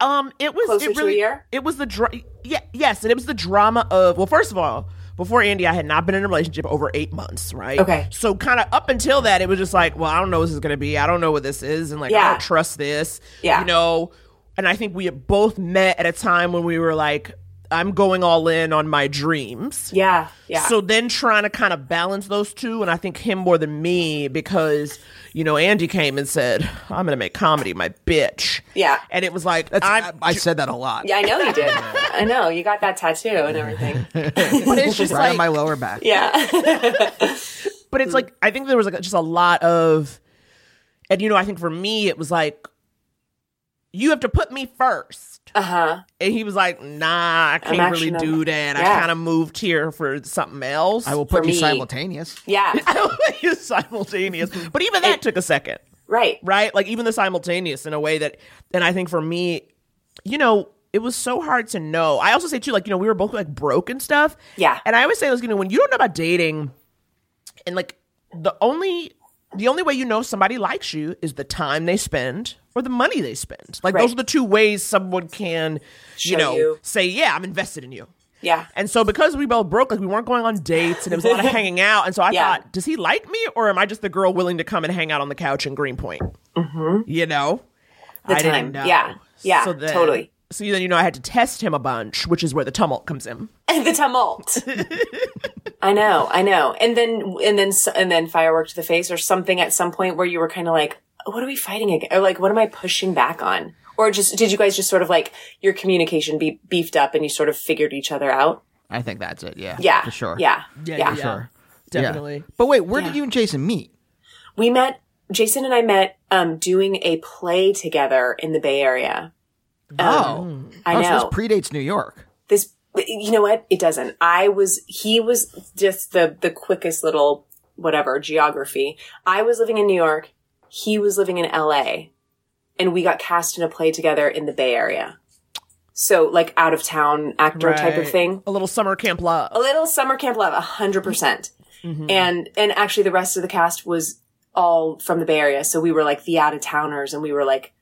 Um, it was Closer it to a really, year? It was the dra- yeah, yes, and it was the drama of well, first of all, before Andy, I had not been in a relationship over eight months, right? Okay. so kind of up until that, it was just like, well, I don't know what this is gonna be. I don't know what this is, and like I don't trust this. Yeah. you know. And I think we had both met at a time when we were like, I'm going all in on my dreams. yeah yeah So then trying to kind of balance those two, and I think him more than me because, you know, Andy came and said, I'm going to make comedy my bitch. Yeah. And it was like, That's, I, I'm, said that a lot. yeah i know you did i know you got that tattoo and everything but it's just right on like, my lower back. yeah but it's like, I think there was like just a lot of, and you know, I think for me, it was like, you have to put me first. Uh-huh And he was like, nah, I can't actually really not- do that. I kind of moved here for something else. I will put For you simultaneous. yeah It's simultaneous. But even that took a second. right right? Like even the simultaneous in a way that, and I think for me, you know, it was so hard to know. I also say too, like you know, we were both like broke and stuff. Yeah. And I always say, like, you know, when you don't know about dating, and like the only the only way you know somebody likes you is the time they spend or the money they spend. Like Right. those are the two ways someone can, you know, you. say, yeah, I'm invested in you. yeah And so because we both broke, like we weren't going on dates and it was a lot of hanging out. And so I Yeah. thought, does he like me or am I just the girl willing to come and hang out on the couch in Greenpoint? Mm-hmm. You know? The I time. didn't know. Yeah. Yeah, So then, totally. So then, you know, I had to test him a bunch, which is where the tumult comes in. the tumult. I know, I know. And then, and then, and then firework to the face or something at some point where you were kind of like, what are we fighting again? Or like, what am I pushing back on? Or just, did you guys just sort of like your communication be beefed up and you sort of figured each other out? I think that's it. Yeah. Yeah. For sure. Yeah. Yeah. For sure. Definitely. Yeah. But wait, where Yeah. did you and Jason meet? We met, Jason and I met, um, doing a play together in the Bay Area. Oh. Um, I oh, know. So this predates New York. this you know what? It doesn't. I was he was just the the quickest little whatever geography. I was living in new york. He was living in la and we got cast in a play together in the bay area. So like out of town actor type of thing. A little summer camp love. a little summer camp love a hundred percent. Mm-hmm. And and actually the rest of the cast was all from the bay area. So we were like the out of towners and we were like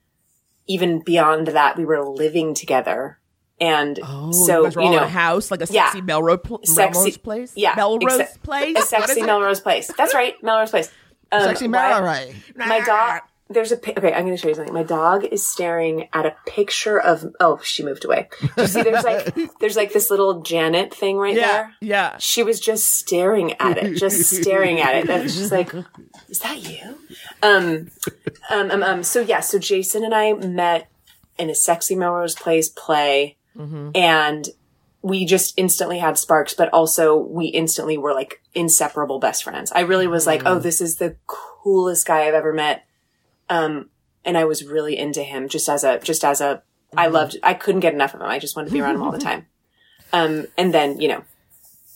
even beyond that we were living together and Oh, so you guys you know a house, like a Yeah. sexy Melrose, pl- Sexy- Melrose place? yeah, Melrose exa- place? a sexy? Melrose Place. That's right, Melrose Place. Um, Sexy Melrose. Mara, right? My dog. There's a okay. I'm going to show you something. My dog is staring at a picture of. Oh, she moved away. Do you see? There's like there's like this little Janet thing right Yeah, there. yeah. She was just staring at it, just staring at it. And was just like, is that you? Um, um, um, um. So yeah. So Jason and I met in a sexy Melrose Place play, and we just instantly had sparks, but also we instantly were like inseparable best friends. I really was like, oh, this is the coolest guy I've ever met. Um, and I was really into him just as a, just as a, I loved, I couldn't get enough of him. I just wanted to be around him all the time. Um, and then, you know,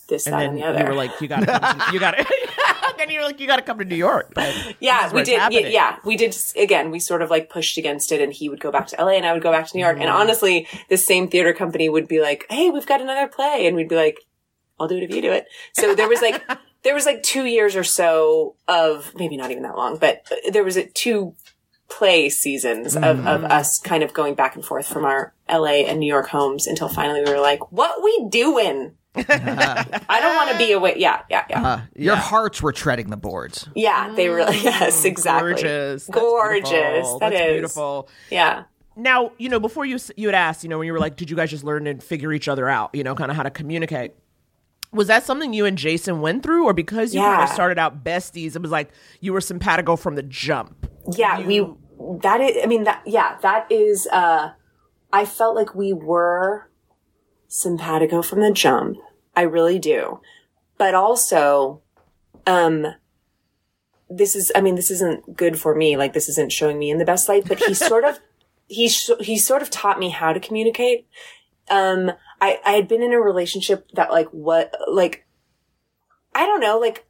this, And that, then and the you other. were like, you gotta, come to, you gotta, and you're like, you got to come to New York. But yeah, we did. Yeah, yeah, we did. Again, we sort of like pushed against it, and he would go back to LA, and I would go back to New York. And Mm-hmm. honestly, the same theater company would be like, "Hey, we've got another play," and we'd be like, "I'll do it if you do it." So there was like, there was like two years or so of maybe not even that long, but there was a two play seasons of, of Mm-hmm. us kind of going back and forth from our LA and New York homes until finally we were like, "What we doing?" I don't want to be away. Yeah, yeah, yeah. Uh, your hearts were treading the boards. Yeah, they really, yes, exactly. Mm, Gorgeous. That's Gorgeous. That That's is. beautiful. Yeah. Now, you know, before you s- you had asked, you know, when you were like, did you guys just learn and figure each other out, you know, kind of how to communicate? Was that something you and Jason went through, or because you Yeah. started out besties, it was like you were simpatico from the jump? Yeah, we, that is, I mean, that, yeah, that is, uh, I felt like we were simpatico from the jump. I really do. But also, um, this is, I mean, this isn't good for me. Like, this isn't showing me in the best light, but he sort of, he, sh- he sort of taught me how to communicate. Um, I, I had been in a relationship that like, what, like, I don't know, like,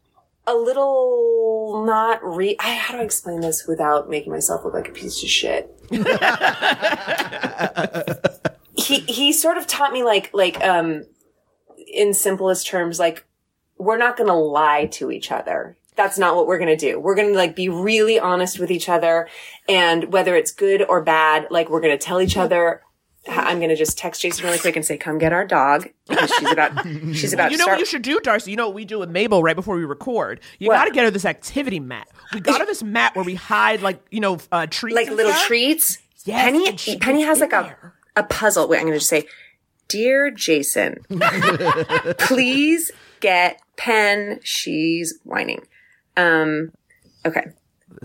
a little not re I, how do I explain this without making myself look like a piece of shit? he he sort of taught me like like um in simplest terms like we're not going to lie to each other. That's not what we're going to do. We're going to like be really honest with each other and whether it's good or bad, like we're going to tell each other I'm going to just text Jason really quick and say, "Come get our dog." Because she's about, she's about. You know start- what you should do, D'Arcy? You know what we do with Mabel right before we record? You got to get her this activity mat. We got her this mat where we hide, like, you know, uh, treats. like little stuff. treats. Yes, Penny Penny has like in a a puzzle. Wait, I'm going to just say, dear Jason, please get Pen. She's whining. Um. Okay.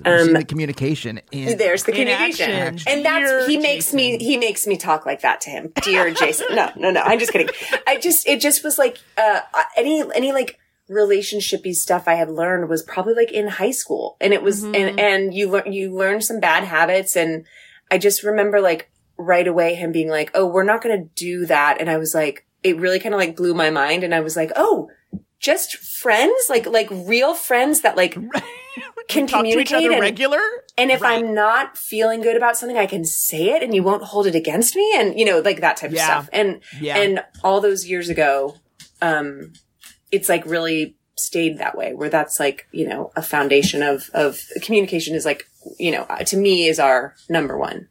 We're the communication in There's the In communication, action. and that's Dear he makes me he makes me talk like that to him, dear Jason. No, no, no. I'm just kidding. I just it just was like uh any any like relationshipy stuff I had learned was probably like in high school, and it was and and you learn you learn some bad habits, and I just remember like right away him being like, "Oh, we're not going to do that," and I was like, it really kind of like blew my mind, and I was like, "Oh." Just friends, like like real friends that like can Talk to each communicate other and, regular. and if Right. I'm not feeling good about something, I can say it and you won't hold it against me and you know, like that type Yeah. of stuff. And Yeah. and all those years ago, um it's like really stayed that way where that's like, you know, a foundation of of communication is like, you know, uh, to me is our number one.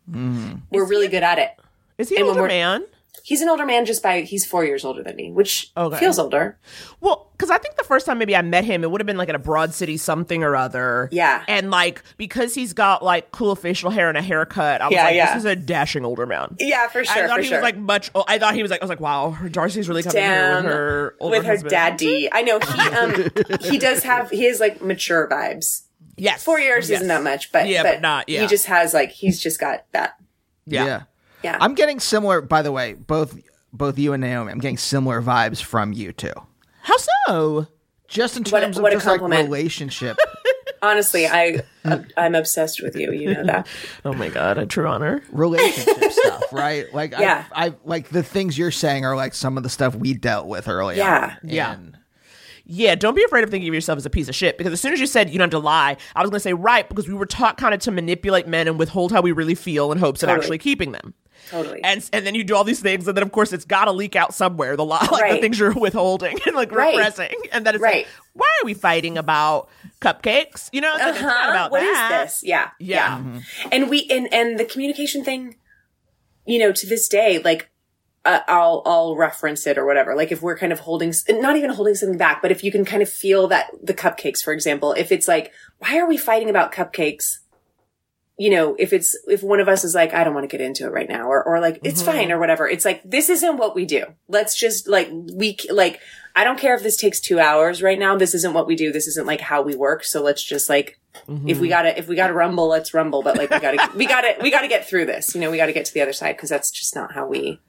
We're really good at it. Is he an and when older we're- man? He's an older man just by he's 4 years older than me, which Okay. feels older. Well, because I think the first time maybe I met him, it would have been like at a Broad City something or other. Yeah. And like, because he's got like cool facial hair and a haircut, I was Yeah, like, yeah. this is a dashing older man. Yeah, for sure, I thought for he sure. was like much. Oh, I thought he was like. I was like, wow, D'Arcy's really coming here Damn. with her older with her husband. daddy. I know he um he does have he has like mature vibes. Yes, Four years Yes. isn't that much, but Yeah, but not- yeah. He just has like he's just got that. Yeah. Yeah. I'm getting similar. By the way, both both you and Naomi, I'm getting similar vibes from you two. How so? Just in What a- terms what a of just like relationship. Honestly, I uh, I'm obsessed with you. You know that. Oh my god, a true honor. relationship stuff, right? Like, Yeah. I, I like the things you're saying are like some of the stuff we dealt with early. Yeah. on. Yeah. And Yeah, don't be afraid of thinking of yourself as a piece of shit because as soon as you said you don't have to lie, I was going to say right because we were taught kind of to manipulate men and withhold how we really feel in hopes of actually keeping them. Totally. And and then you do all these things, and then of course it's got to leak out somewhere. The lie, like the things you're withholding and like Right. repressing, and then it's Right. like, why are we fighting about cupcakes? You know, it's, like, it's not Uh-huh. about What is that. this? Yeah. Yeah. And we and and the communication thing, you know, to this day, like uh, I'll I'll reference it or whatever. Like if we're kind of holding, not even holding something back, but if you can kind of feel that the cupcakes, for example, if it's like, why are we fighting about cupcakes? You know, if it's if one of us is like, I don't want to get into it right now, or or like it's fine or whatever. It's like this isn't what we do. Let's just like we like. I don't care if this takes two hours right now. This isn't what we do. This isn't like how we work. So let's just like if we gotta if we gotta rumble let's rumble but like we gotta we gotta we gotta get through this you know we gotta get to the other side because that's just not how we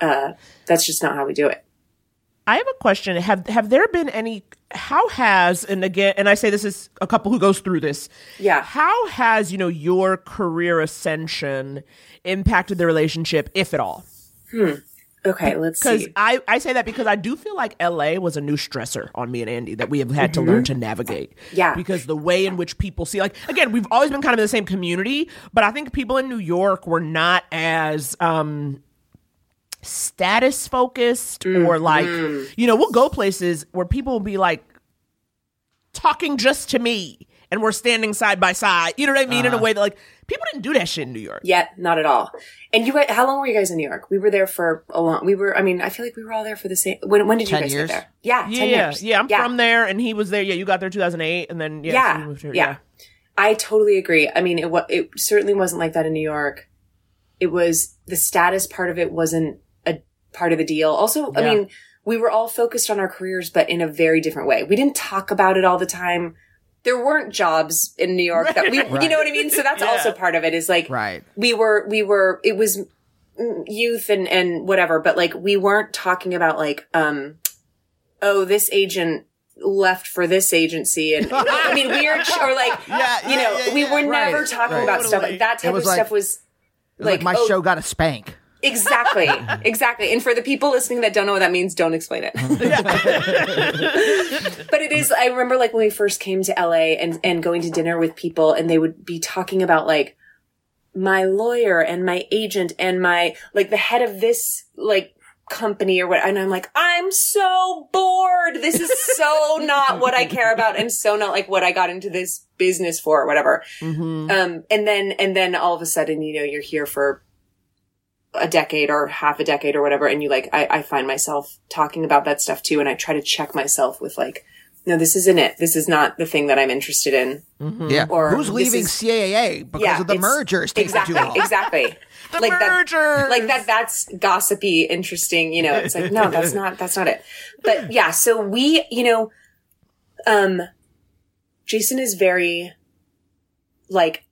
uh that's just not how we do it I have a question. Have have there been any? How has and again, and I say this is a couple who goes through this. Yeah. How has you know your career ascension impacted the relationship, if at all? Hmm. Okay, let's Because. I, I say that because I do feel like LA was a new stressor on me and Andy that we have had to learn to navigate. Yeah. Because the way in which people see, like, again, we've always been kind of in the same community, but I think people in New York were not as um, status focused or mm-hmm. like, you know, we'll go places where people will be like talking just to me and we're standing side by side. You know what I mean? In a uh-huh. way that, like, people didn't do that shit in New York. Yeah, not at all. And you, guys- how long were you guys in New York? We were there for a long. We were. I mean, I feel like we were all there for the same. When, when did you guys years? get there? Yeah, Yeah, ten years. yeah. I'm from there, and he was there. Yeah, you got there 2008, and then yeah, Yeah, you moved here. yeah. I totally agree. I mean, it it certainly wasn't like that in New York. It was the status part of it wasn't part of the deal. Also, I mean, we were all focused on our careers, but in a very different way. We didn't talk about it all the time. There weren't jobs in New York that we, you know what I mean? So that's Yeah. also part of it is like, Right. we were, we were, it was youth and, and whatever, but like we weren't talking about like, um, oh, this agent left for this agency and I mean weird or like Yeah, you know yeah, we yeah, were never right, talking right. about stuff Totally. like that type of like- stuff was was like, my oh, show got a spank. Exactly. Exactly. And for the people listening that don't know what that means don't explain it. But it is i remember like when we first came to la and and going to dinner with people and they would be talking about like my lawyer and my agent and my like the head of this like company or what and I'm like I'm so bored. This is so not what I care about and so not like what I got into this business for or whatever. Mm-hmm. um and then and then all of a sudden you know you're here for a decade or half a decade or whatever and you like I, I find myself talking about that stuff too and I try to check myself with like no this isn't it this is not the thing that I'm interested in Yeah. Or Who's leaving is- CAA because of the it's- mergers taking exactly too long? exactly The like mergers! that like that that's gossipy interesting you know it's like no that's not that's not it but yeah so we you know um jason is very like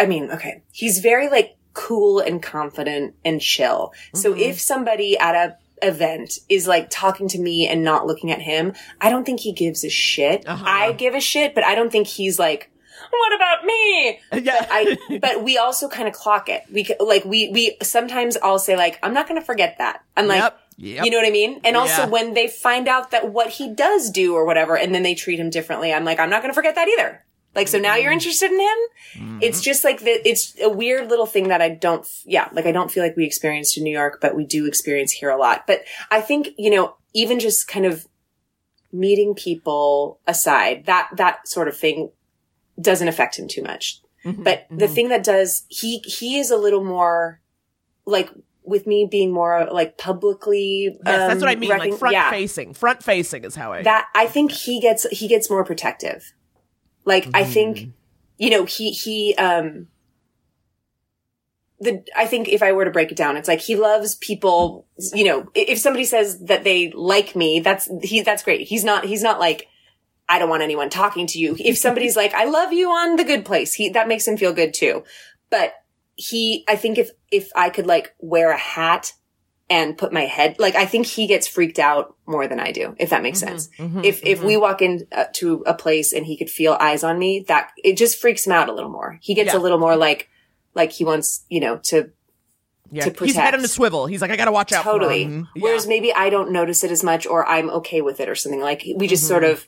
i mean okay he's very like cool and confident and chill so mm-hmm. if somebody at a event is like talking to me and not looking at him i don't think he gives a shit uh-huh. i give a shit but i don't think he's like what about me Yeah. I, but we also kind of clock it. We like we we sometimes I'll say like I'm not going to forget that. I'm like, Yep. Yep. you know what I mean. And also Yeah. when they find out that what he does do or whatever, and then they treat him differently, I'm like, I'm not going to forget that either. Like so now Mm-hmm. you're interested in him. It's just like the, it's a weird little thing that I don't. Yeah, like I don't feel like we experienced in New York, but we do experience here a lot. But I think you know even just kind of meeting people aside that that sort of thing doesn't affect him too much. Mm-hmm. But the thing that does, he, he is a little more like with me being more like publicly. Yes, that's what I um, mean. recon- like front yeah, facing. Front facing is how I. That I think he gets, he gets more protective. Like I think, you know, he, he, um, the, I think if I were to break it down, it's like he loves people, you know, if somebody says that they like me, that's, he, that's great. He's not, he's not like, I don't want anyone talking to you. If somebody's like, I love you on the good place, he, that makes him feel good too. But he, I think if, if I could like wear a hat and put my head, like, I think he gets freaked out more than I do, if that makes sense. if, if we walk into uh, to a place and he could feel eyes on me, that, it just freaks him out a little more. He gets Yeah. a little more like, like he wants, you know, to yeah. to He's head on protect. a swivel. He's like, I gotta watch out. for totally. Yeah. Whereas maybe I don't notice it as much or I'm okay with it or something like we just sort Mm-hmm. of,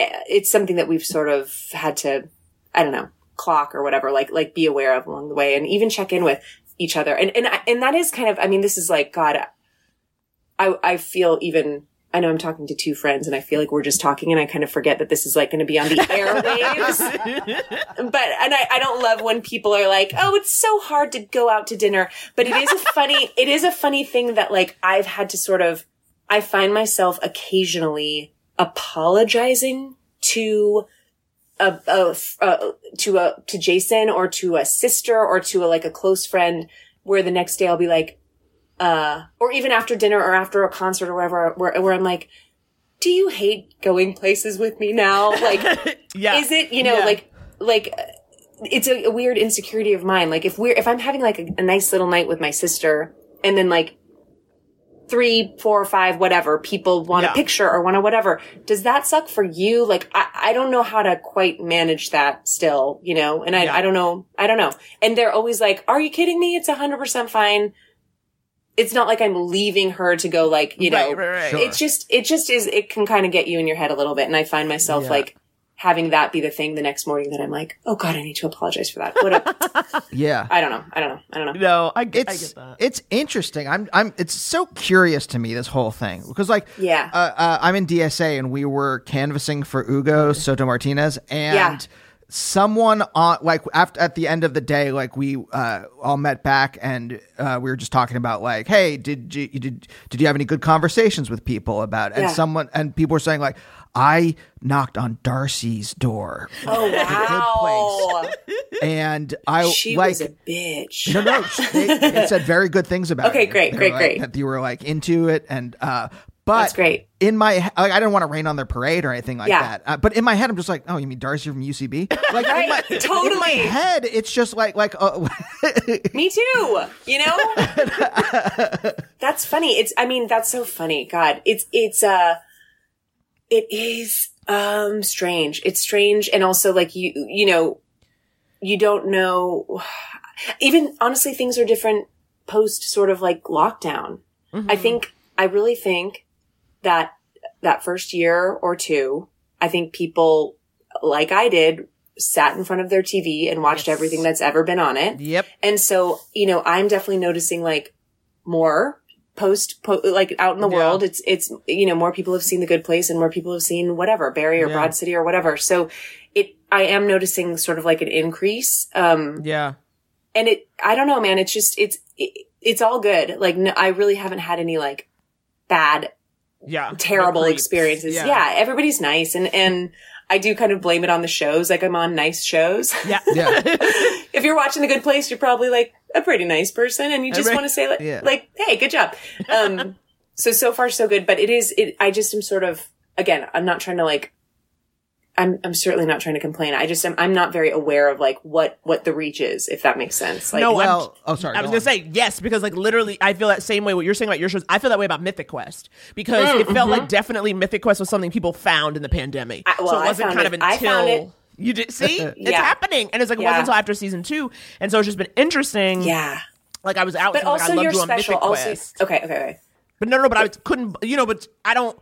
eh, it's something that we've sort of had to, I don't know, clock or whatever, like, like be aware of along the way and even check in with each other. And, and, I- and that is kind of, I mean, this is like, God, I, I feel even, I know I'm talking to two friends and I feel like we're just talking and I kind of forget that this is like going to be on the airwaves. but, and I, I don't love when people are like, oh, it's so hard to go out to dinner. But it is a funny, it is a funny thing that like I've had to sort of, I find myself occasionally apologizing to a, a, a to a to Jason or to a sister or to a like a close friend where the next day I'll be like uh or even after dinner or after a concert or whatever where where I'm like do you hate going places with me now like yeah. is it you know Yeah. like like it's a, a weird insecurity of mine like if we're if i'm having like a, a nice little night with my sister and then like three four five whatever people want Yeah. a picture or want a whatever does that suck for you like i i don't know how to quite manage that still you know and i Yeah. i don't know i don't know and they're always like are you kidding me it's a hundred percent fine it's not like I'm leaving her to go like, you know, Right, right, right. Sure. it's just, it just is, it can kind of get you in your head a little bit. And I find myself Yeah. like having that be the thing the next morning that I'm like, oh God, I need to apologize for that. What a, Yeah. I don't know. I don't know. I don't know. No, I get, I it's get that. it's interesting. I'm I'm it's so curious to me this whole thing because like Yeah. uh, uh, I'm in DSA and we were canvassing for Ugo Soto Martinez and Yeah. someone on like after at the end of the day like we uh, all met back and uh, we were just talking about like hey did you you did did you have any good conversations with people about and Yeah. someone and people were saying like I knocked on D'Arcy's door Oh wow. and I she like was a bitch. no, no. They, they said very good things about Okay, it. great, They great, like- great. That you were like into it, and uh, but That's great. In my, like, I didn't want to rain on their parade or anything like Yeah. that. Uh, but in my head, I'm just like, oh, you mean D'Arcy from UCB? Like, in my, Right, In my totally. head, it's just like, like, uh, Me too. You know? that's funny. It's I mean, that's so funny. God. It's it's uh it is um strange. It's strange and also like you you know, you don't know even honestly things are different post sort of like lockdown. I think I really think that that first year or two, I think people like I did sat in front of their TV and watched everything that's ever been on it. Yep. And so, you know, I'm definitely noticing like more post, po- like out in the Yeah. world. It's, it's, you know, more people have seen the good place and more people have seen whatever, Barry or Yeah. Broad City or whatever. So it, I am noticing sort of like an increase. Um, Yeah. and it, I don't know, man. It's just, it's, it, it's all good. Like, no, I really haven't had any like bad Yeah. terrible The creeps. experiences. Yeah. everybody's nice. And, and I do kind of blame it on the shows. Like I'm on nice shows. Yeah. yeah, if you're watching The Good Place, you're probably like a pretty nice person and you just Right. want to say like, Yeah. like, hey, good job. Um, so, so far so good, but it is, it, I just am sort of, again, I'm not trying to like, I'm, I'm certainly not trying to complain. I just am, I'm not very aware of like what, what the reach is, if that makes sense. Like, No, I'm- well, oh, sorry. I was gonna say yes because like literally I feel that same way what you're saying about your shows. I feel that way about Mythic Quest because Mm, it felt like definitely Mythic Quest was something people found in the pandemic. I- well, so I it wasn't found kind it- of I until found it- you did see it's Yeah. happening, and it's like it Yeah. wasn't until after season two, and so it's just been interesting. yeah. like I was out, But so, like, also I loved you're you on special. Also, okay, okay, okay. but no, no, but I couldn't, you know, but I don't.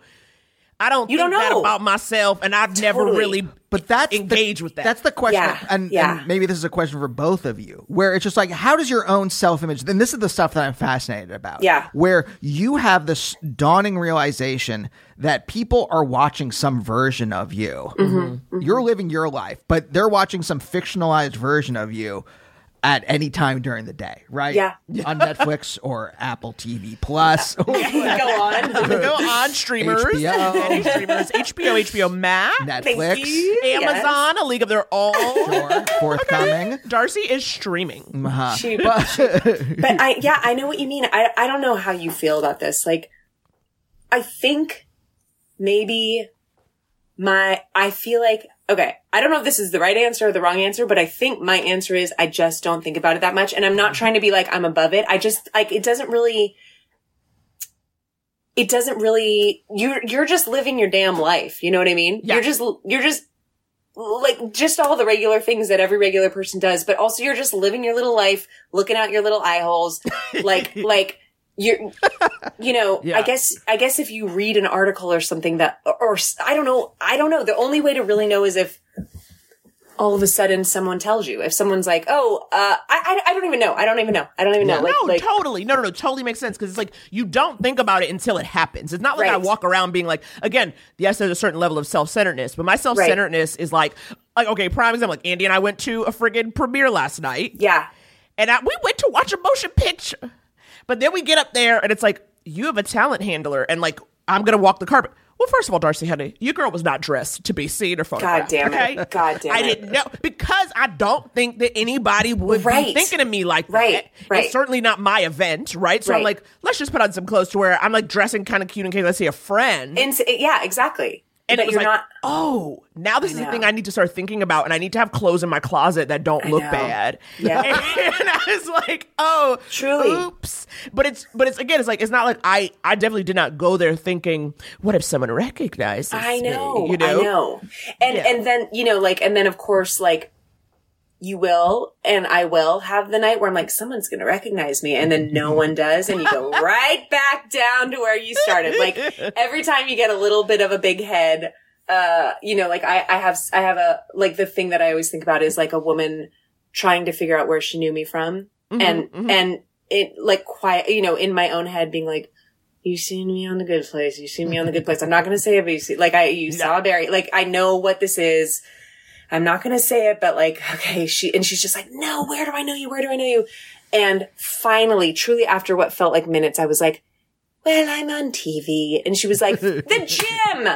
I don't You think don't that know. about myself, and I've never really But that's engaged the, with that. That's the question, Yeah, and, yeah. and maybe this is a question for both of you, where it's just like, how does your own self image? And this is the stuff that I'm fascinated about. Yeah. where you have this dawning realization that people are watching some version of you. Mm-hmm, You're living your life, but they're watching some fictionalized version of you. At any time during the day, right? Yeah. On Netflix or Apple TV Plus. or Go on. go on streamers, HBO. Streamers, HBO, HBO Max, Netflix. you. Amazon, A League of Their Own. Sure, forthcoming. D'Arcy is streaming. Uh-huh. She- but I, yeah, I know what you mean. I, I don't know how you feel about this. Like, I think maybe my, I feel like, okay, I don't know if this is the right answer or the wrong answer, but I think my answer is I just don't think about it that much. And I'm not mm-hmm. trying to be like, I'm above it. I just, like, it doesn't really, it doesn't really, you're, you're just living your damn life. You know what I mean? Yeah. You're just, you're just, like just all the regular things that every regular person does, but also you're just living your little life, looking out your little eye holes, like like you're, you know. Yeah. I guess I guess if you read an article or something that, or, or I don't know, I don't know. The only way to really know is if all of a sudden someone tells you. If someone's like, "Oh, uh, I, I I don't even know. I don't even know. I don't even know." Like no, like totally. No, no, no. Totally makes sense because it's like you don't think about it until it happens. It's not like I walk around being like, again, yes, there's a certain level of self centeredness, but my self centeredness is like, like okay, prime example. Like Andy and I went to a friggin' premiere last night, yeah, and I, we went to watch a motion picture, but then we get up there and it's like you have a talent handler, and like I'm gonna walk the carpet. Well, first of all, D'Arcy, honey, your girl was not dressed to be seen or photographed. God damn it. Okay? God damn it. I didn't know because I don't think that anybody would be Right. thinking of me like Right, that. right. It's certainly not my event, right? So I'm like, let's just put on some clothes to where I'm like dressing kind of cute in case I see a friend. and yeah, exactly. And it was you're like, not. oh, now this is the thing I need to start thinking about, and I need to have clothes in my closet that don't look know. bad. Yeah. and I was like, oh, Truly. oops. But it's, but it's again, it's like it's not like I, I definitely did not go there thinking, what if someone recognizes me? I me? know, you know, I know. And Yeah. and then you know, like, and then of course, like, you will, and I will have the night where I'm like, someone's going to recognize me, and then no one does, and you go right back down to where you started. Like every time you get a little bit of a big head, uh, you know, like I, I have, I have a, like the thing that I always think about is like a woman trying to figure out where she knew me from. and, and it like quiet, you know, in my own head being like, you seen me on the good place. You seen me on the good place. I'm not going to say it, but you see, like I, you saw Barry. Like I know what this is. I'm not going to say it, but like, okay, she, and she's just like, no, where do I know you? Where do I know you? And finally, truly after what felt like minutes, I was like, well, I'm on TV. And she was like, the gym.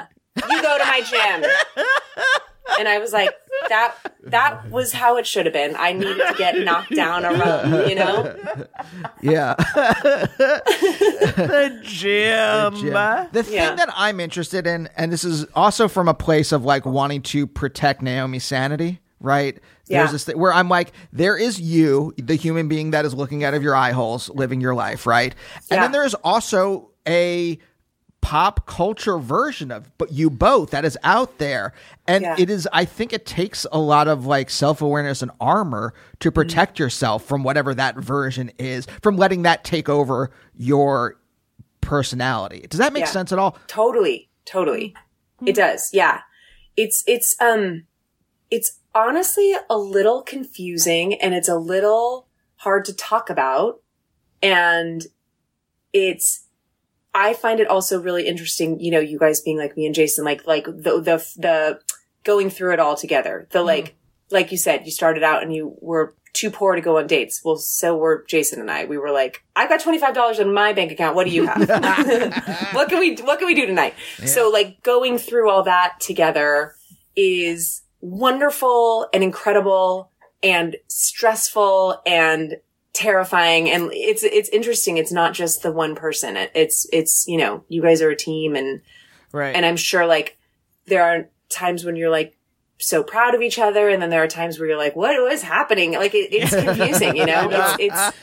You go to my gym. And I was like, that, that was how it should have been. I needed to get knocked down a rung, you know? Yeah. the gym. The thing Yeah. that I'm interested in, and this is also from a place of like wanting to protect Naomi's sanity, right? There's Yeah. this thing where I'm like, there is you, the human being that is looking out of your eye holes, living your life, right? And Yeah. then there's also a pop culture version of but you both that is out there and Yeah. it is i think it takes a lot of like self-awareness and armor to protect yourself from whatever that version is from letting that take over your personality does that make Yeah. sense at all Totally. Totally. It does. Yeah. It's, it's, um, it's honestly a little confusing and it's a little hard to talk about. And it's, I find it also really interesting, you know, you guys being like me and Jason, like, like the, the, the going through it all together. The mm-hmm. like, like you said, you started out and you were too poor to go on dates. Well, so were Jason and I. We were like, I've got $25 in my bank account. What do you have? what can we, what can we do tonight? So like going through all that together is wonderful and incredible and stressful and terrifying. And it's, it's interesting. It's not just the one person. It, it's, it's, you know, you guys are a team and, Right. and I'm sure like there are times when you're like so proud of each other. And then there are times where you're like, what is happening? Like it, it's confusing, you know, it's, it's,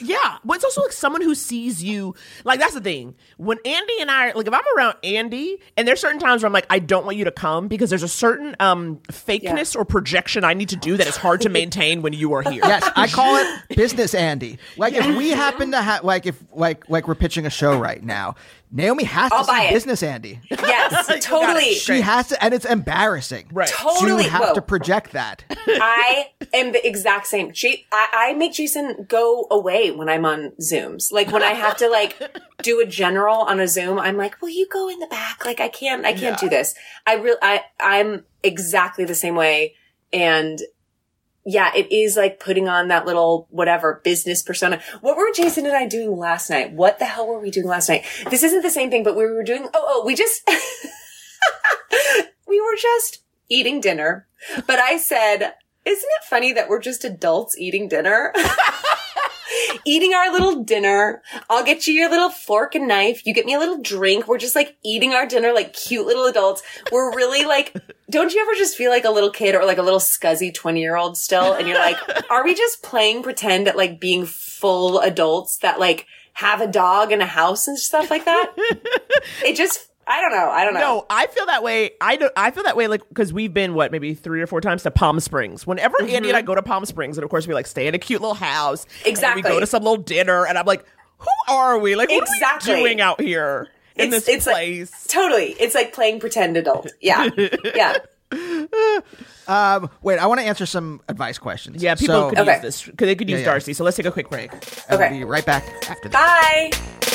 Yeah, but it's also like someone who sees you. Like that's the thing. When Andy and I, like, if I'm around Andy, and there's certain times where I'm like, I don't want you to come because there's a certain um fakeness or projection I need to do that is hard to maintain when you are here. yes i call it business andy like if we happen to have like if like like we're pitching a show right now naomi has I'll to buy see it. business andy yes, totally. she has to and it's embarrassing Right. Totally. to have Whoa. to project that I am the exact same. Ja- I, I make Jason go away when I'm on Zooms. Like when I have to like do a general on a Zoom, I'm like, will you go in the back? Like I can't, I can't do this. I really, I, I'm exactly the same way. And yeah, it is like putting on that little whatever business persona. What were Jason and I doing last night? What the hell were we doing last night? This isn't the same thing, but we were doing, oh, oh, we just, we were just eating dinner. But I said, isn't it funny that we're just adults eating dinner? eating our little dinner. I'll get you your little fork and knife. You get me a little drink. We're just like eating our dinner like cute little adults. We're really like, don't you ever just feel like a little kid or like a little scuzzy 20 year old still? And you're like, are we just playing pretend at like being full adults that like have a dog and a house and stuff like that? it just, I don't know. I don't know. No, I feel that way. I do, I feel that way like because we've been what maybe three or four times to Palm Springs. Whenever Andy and I go to Palm Springs, and of course we like stay in a cute little house. and Exactly. we go to some little dinner, and I'm like, who are we? Like, what Exactly. are we doing out here in It's- this it's like- place? Totally. It's like playing pretend adult. Yeah. Yeah. um wait i want to answer some advice questions yeah, people So- could Okay. use this because they could use yeah. Darcy. So let's take a quick break. I'll Okay. be right back after this Bye.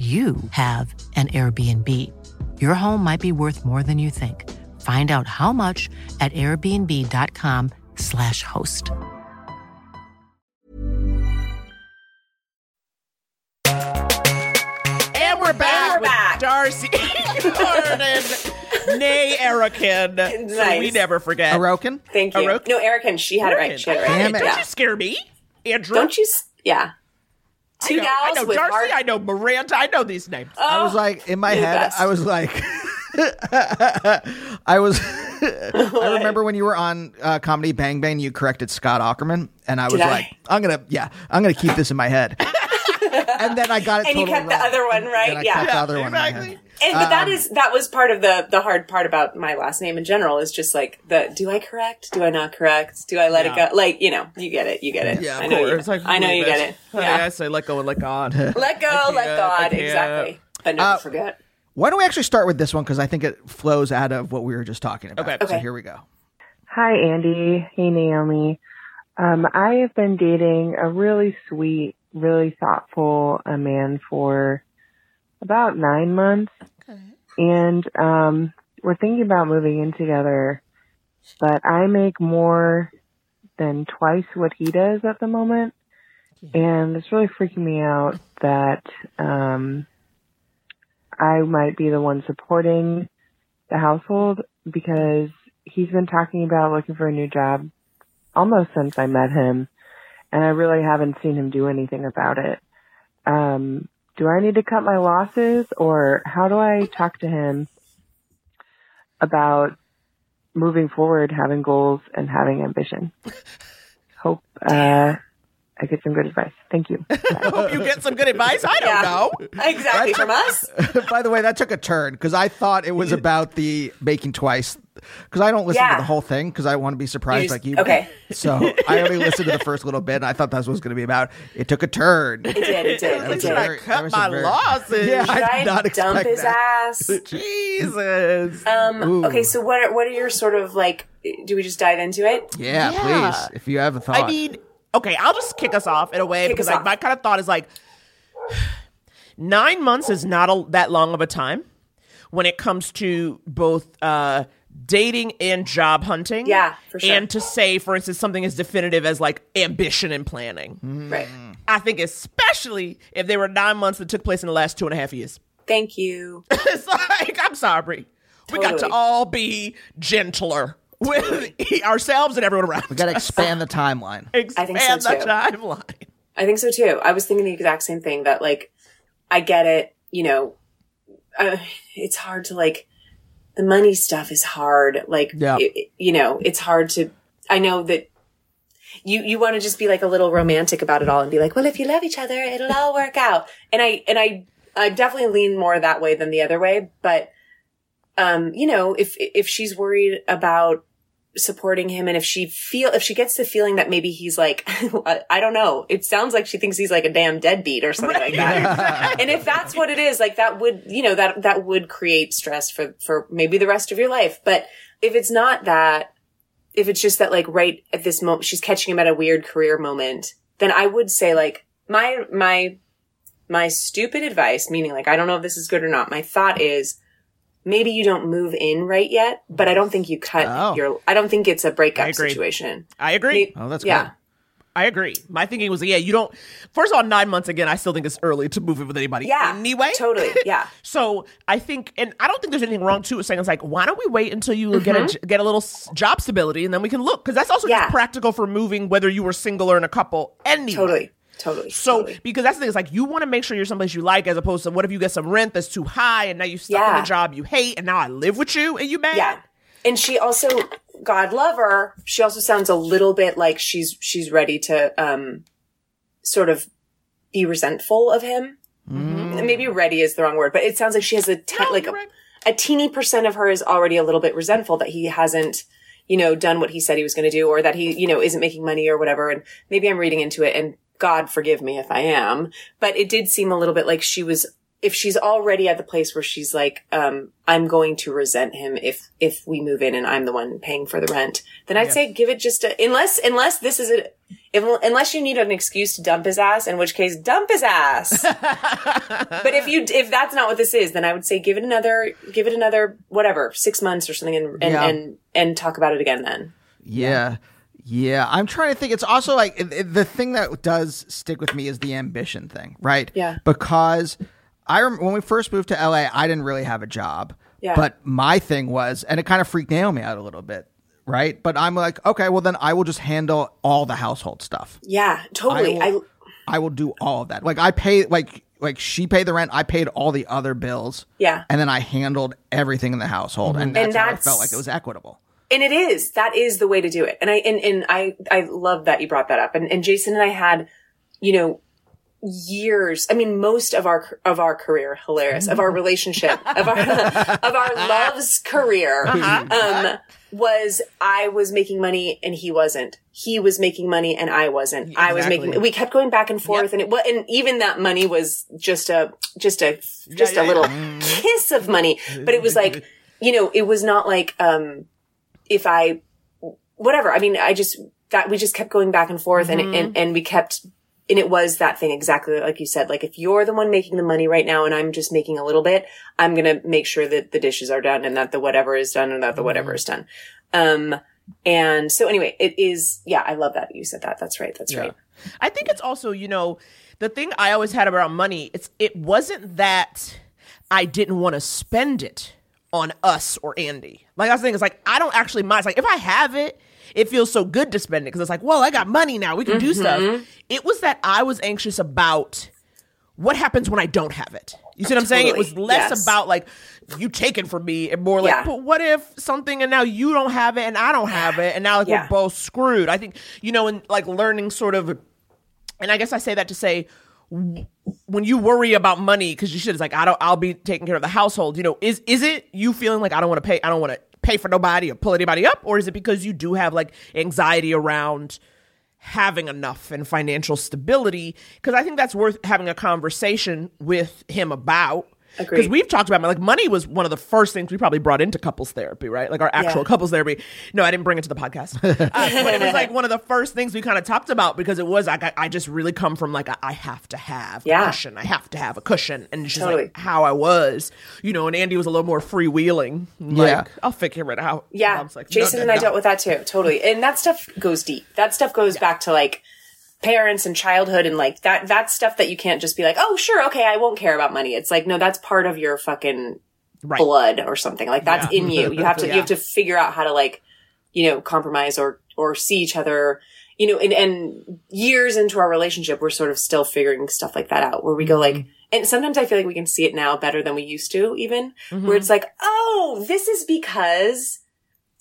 you have an Airbnb. Your home might be worth more than you think. Find out how much at airbnb.com/slash host. And we're back we're with back. D'Arcy Carden, nay Erican. So Nice. we never forget. Aroken? Thank you. Aroken? No, Erican, she had it right. She had it right. Damn it. Don't Yeah. you scare me, Andrew. Don't you? s- Yeah. I know, gals I know with D'Arcy. hard- I know Miranda. I know these names. I was like, in my head, best. I was like, I was. I remember when you were on uh, Comedy Bang Bang, you corrected Scott Aukerman, and I was Did like, I'm gonna, yeah, I'm gonna keep this in my head. and then I got it. And you totally kept the other one right, Then I yeah. kept the Yeah, other one exactly. head. And, but Um, that is that was part of the the hard part about my last name in general is just like the do I correct? Do I not correct? Do I let Yeah. it go? Like you know, you get it, you get it. yeah, of I know you. course. I, I know you get it. Yeah. I say let go and let God. Let go, I let can't, I God. Exactly. But never Uh, forget. Why don't we actually start with this one because I think it flows out of what we were just talking about. Okay. So here we go. Hi, Andy. Hey, Naomi. Um, I have been dating a really sweet, really thoughtful uh, man for about nine months. And um, we're thinking about moving in together, but I make more than twice what he does at the moment. And it's really freaking me out that um, I might be the one supporting the household because he's been talking about looking for a new job almost since I met him, and I really haven't seen him do anything about it. Um, do I need to cut my losses, or how do I talk to him about moving forward, having goals, and having ambition? Hope uh, I get some good advice. Thank you. I hope you get some good advice. I don't Yeah. know. Exactly from us. By the way, that took a turn because I thought it was about the baking twice. Because I don't listen Yeah. to the whole thing because I want to be surprised just- like you. okay. So I only listened to the first little bit and I thought that's what it was going to be about. It took a turn. It did. It did. It did. very- I cut my very- losses. Yeah, I did I not dump expect his that. ass? Jesus. Um, Ooh. okay, so what are, what are your sort of like? Do we just dive into it? Yeah, Yeah. please. If you have a thought. I mean, okay, I'll just kick us off in a way Kick because us I, off. my kind of thought is like nine months is not a, that long of a time when it comes to both uh, dating and job hunting. Yeah, for sure. And to say, for instance, something as definitive as like ambition and planning. Right. I think especially if they were nine months that took place in the last two and a half years. Thank you. it's like I'm sorry. We got to all be gentler with ourselves and everyone around. we got to expand the timeline. expand I think so, the too. timeline. I think so too. I was thinking the exact same thing that like, I get it, you know, uh, it's hard to like, the money stuff is hard. Like, Yeah. it- you know, it's hard to, I know that you, you want to just be like a little romantic about it all and be like, well, if you love each other, it'll all work out. And I, and I, I definitely lean more that way than the other way. But, um, you know, if, if she's worried about supporting him. And if she feel if she gets the feeling that maybe he's like I, don't know. It sounds like she thinks he's like a damn deadbeat or something like that. And if that's what it is like that would you know that that would create stress for for maybe the rest of your life. But if it's not that if it's just that like right at this moment she's catching him at a weird career moment then i would say like my my my stupid advice meaning like i don't know if this is good or not. My thought is maybe you don't move in right yet, but I don't think you cut Oh. your, I don't think it's a breakup I situation. I agree. May- Oh, that's yeah. good. I agree. My thinking was, yeah, you don't. First of all, nine months again, I still think it's early to move in with anybody. Yeah, Anyway, totally. Yeah. So I think, and I don't think there's anything wrong too with saying it's like, why don't we wait until you get Mm-hmm. a j- get a little job stability and then we can look because that's also Yeah. just practical for moving whether you were single or in a couple. Anyway. Totally. Totally. So totally. because that's the thing, it's like you want to make sure you're someplace you like, as opposed to what if you get some rent that's too high and now you stuck in a job you hate and now I live with you and you mad. Yeah. And she also, God love her, she also sounds a little bit like she's she's ready to um sort of be resentful of him. Maybe ready is the wrong word, but it sounds like she has a te- like a, a teeny percent of her is already a little bit resentful that he hasn't, you know, done what he said he was going to do, or that he, you know, isn't making money or whatever. And maybe I'm reading into it, and God forgive me if I am, but it did seem a little bit like she was. If she's already at the place where she's like, um, I'm going to resent him if if we move in and I'm the one paying for the rent, then I'd say give it just a unless unless this is a if, unless you need an excuse to dump his ass, in which case dump his ass. but if you if that's not what this is, then I would say give it another give it another whatever six months or something, and and Yeah. and, and talk about it again then. Yeah. Yeah, I'm trying to think. It's also like it- it- the thing that does stick with me is the ambition thing, right? Yeah. Because I rem- when we first moved to LA, I didn't really have a job. Yeah. But my thing was, and it kind of freaked Naomi out a little bit, right? But I'm like, okay, well then I will just handle all the household stuff. Yeah, totally. I I, will, I will do all of that. Like I pay, like like she paid the rent, I paid all the other bills. Yeah. And then I handled everything in the household, mm-hmm. and that's, And how I felt like it was equitable. And it is that is the way to do it. And i and, and i i love that you brought that up. And, and jason and i had you know years i mean most of our of our career hilarious of our relationship of our of our love's career um was i was making money and he wasn't. He was making money and i wasn't. I was making we kept going back and forth and it wa- and even that money was just a just a just yeah, a little yeah. kiss of money. But it was like you know it was not like um if I, whatever. I mean, I just that we just kept going back and forth, and and and we kept, and it was that thing exactly like you said. Like if you're the one making the money right now, and I'm just making a little bit, I'm gonna make sure that the dishes are done, and that the whatever is done, and that the whatever is done. Um, and so anyway, it is. Yeah, I love that you said that. That's right. That's right. I think it's also, you know, the thing I always had about money, it's it wasn't that I didn't want to spend it on us or Andy. Like I was saying, it's like I don't actually mind. It's like if I have it, it feels so good to spend it because it's like, well, I got money now. We can do mm-hmm. stuff. It was that I was anxious about what happens when I don't have it. You see what I'm saying? It was less Yes. about like you taking from me and more like, Yeah. but what if something and now you don't have it and I don't have it and now like Yeah. we're both screwed. I think you know, and like learning sort of, and I guess I say that to say when you worry about money because you should it's like I don't I'll be taking care of the household. You know, is is it you feeling like I don't want to pay I don't want to pay for nobody or pull anybody up, or is it because you do have like anxiety around? having enough and financial stability because I think that's worth having a conversation with him about. Because we've talked about like money was one of the first things we probably brought into couples therapy, right? Like our actual Yeah. couples therapy. No, I didn't bring it to the podcast, uh, but it was like one of the first things we kind of talked about because it was like I, I just really come from like I, I have to have Yeah. a cushion, I have to have a cushion, and it's just Totally. like how I was, you know. And Andy was a little more freewheeling, like Yeah. I'll figure it out. Yeah, Mom's like, Jason no, and I no. dealt with that too, totally. And that stuff goes deep. That stuff goes back to like parents and childhood and like that. That's stuff that you can't just be like, oh, sure, okay, I won't care about money. It's like, no, that's part of your fucking Right. blood or something. Like that's Yeah. in you. You have to Yeah. you have to figure out how to like, you know, compromise or or see each other. You know, and, and years into our relationship, we're sort of still figuring stuff like that out. Where we go like, Mm-hmm. and sometimes I feel like we can see it now better than we used to, even Mm-hmm. where it's like, oh, this is because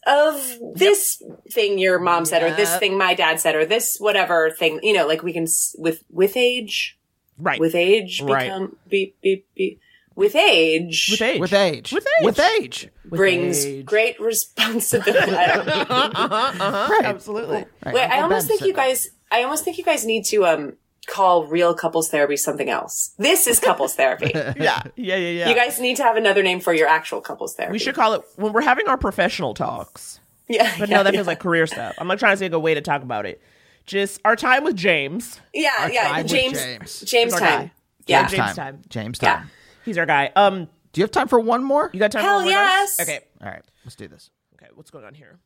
of this thing your mom said, or this thing my dad said, or this whatever thing. You know, like we can with with age, right with age, Right. become be be be with age, with age With age. With age. With age. brings age. great responsibility. I don't know. uh-huh, absolutely. Right, Wait, I almost Ben think said you that. guys. I almost think you guys need to um call real couples therapy something else. This is couples therapy. Yeah, yeah, yeah, yeah. You guys need to have another name for your actual couples therapy. we should call it when we're having our professional talks. Yeah, But yeah, no, that yeah. feels like career stuff. I'm not trying to say a way to talk about it. Just our time with James. Yeah, Our yeah. time with James, James. James, time. guy. Yeah. James, James time. time. James Yeah. time. He's our guy. Um, Do you have time for one more? you got time? Hell for one more, guys? yes. Okay. All right, let's do this. Okay. What's going on here?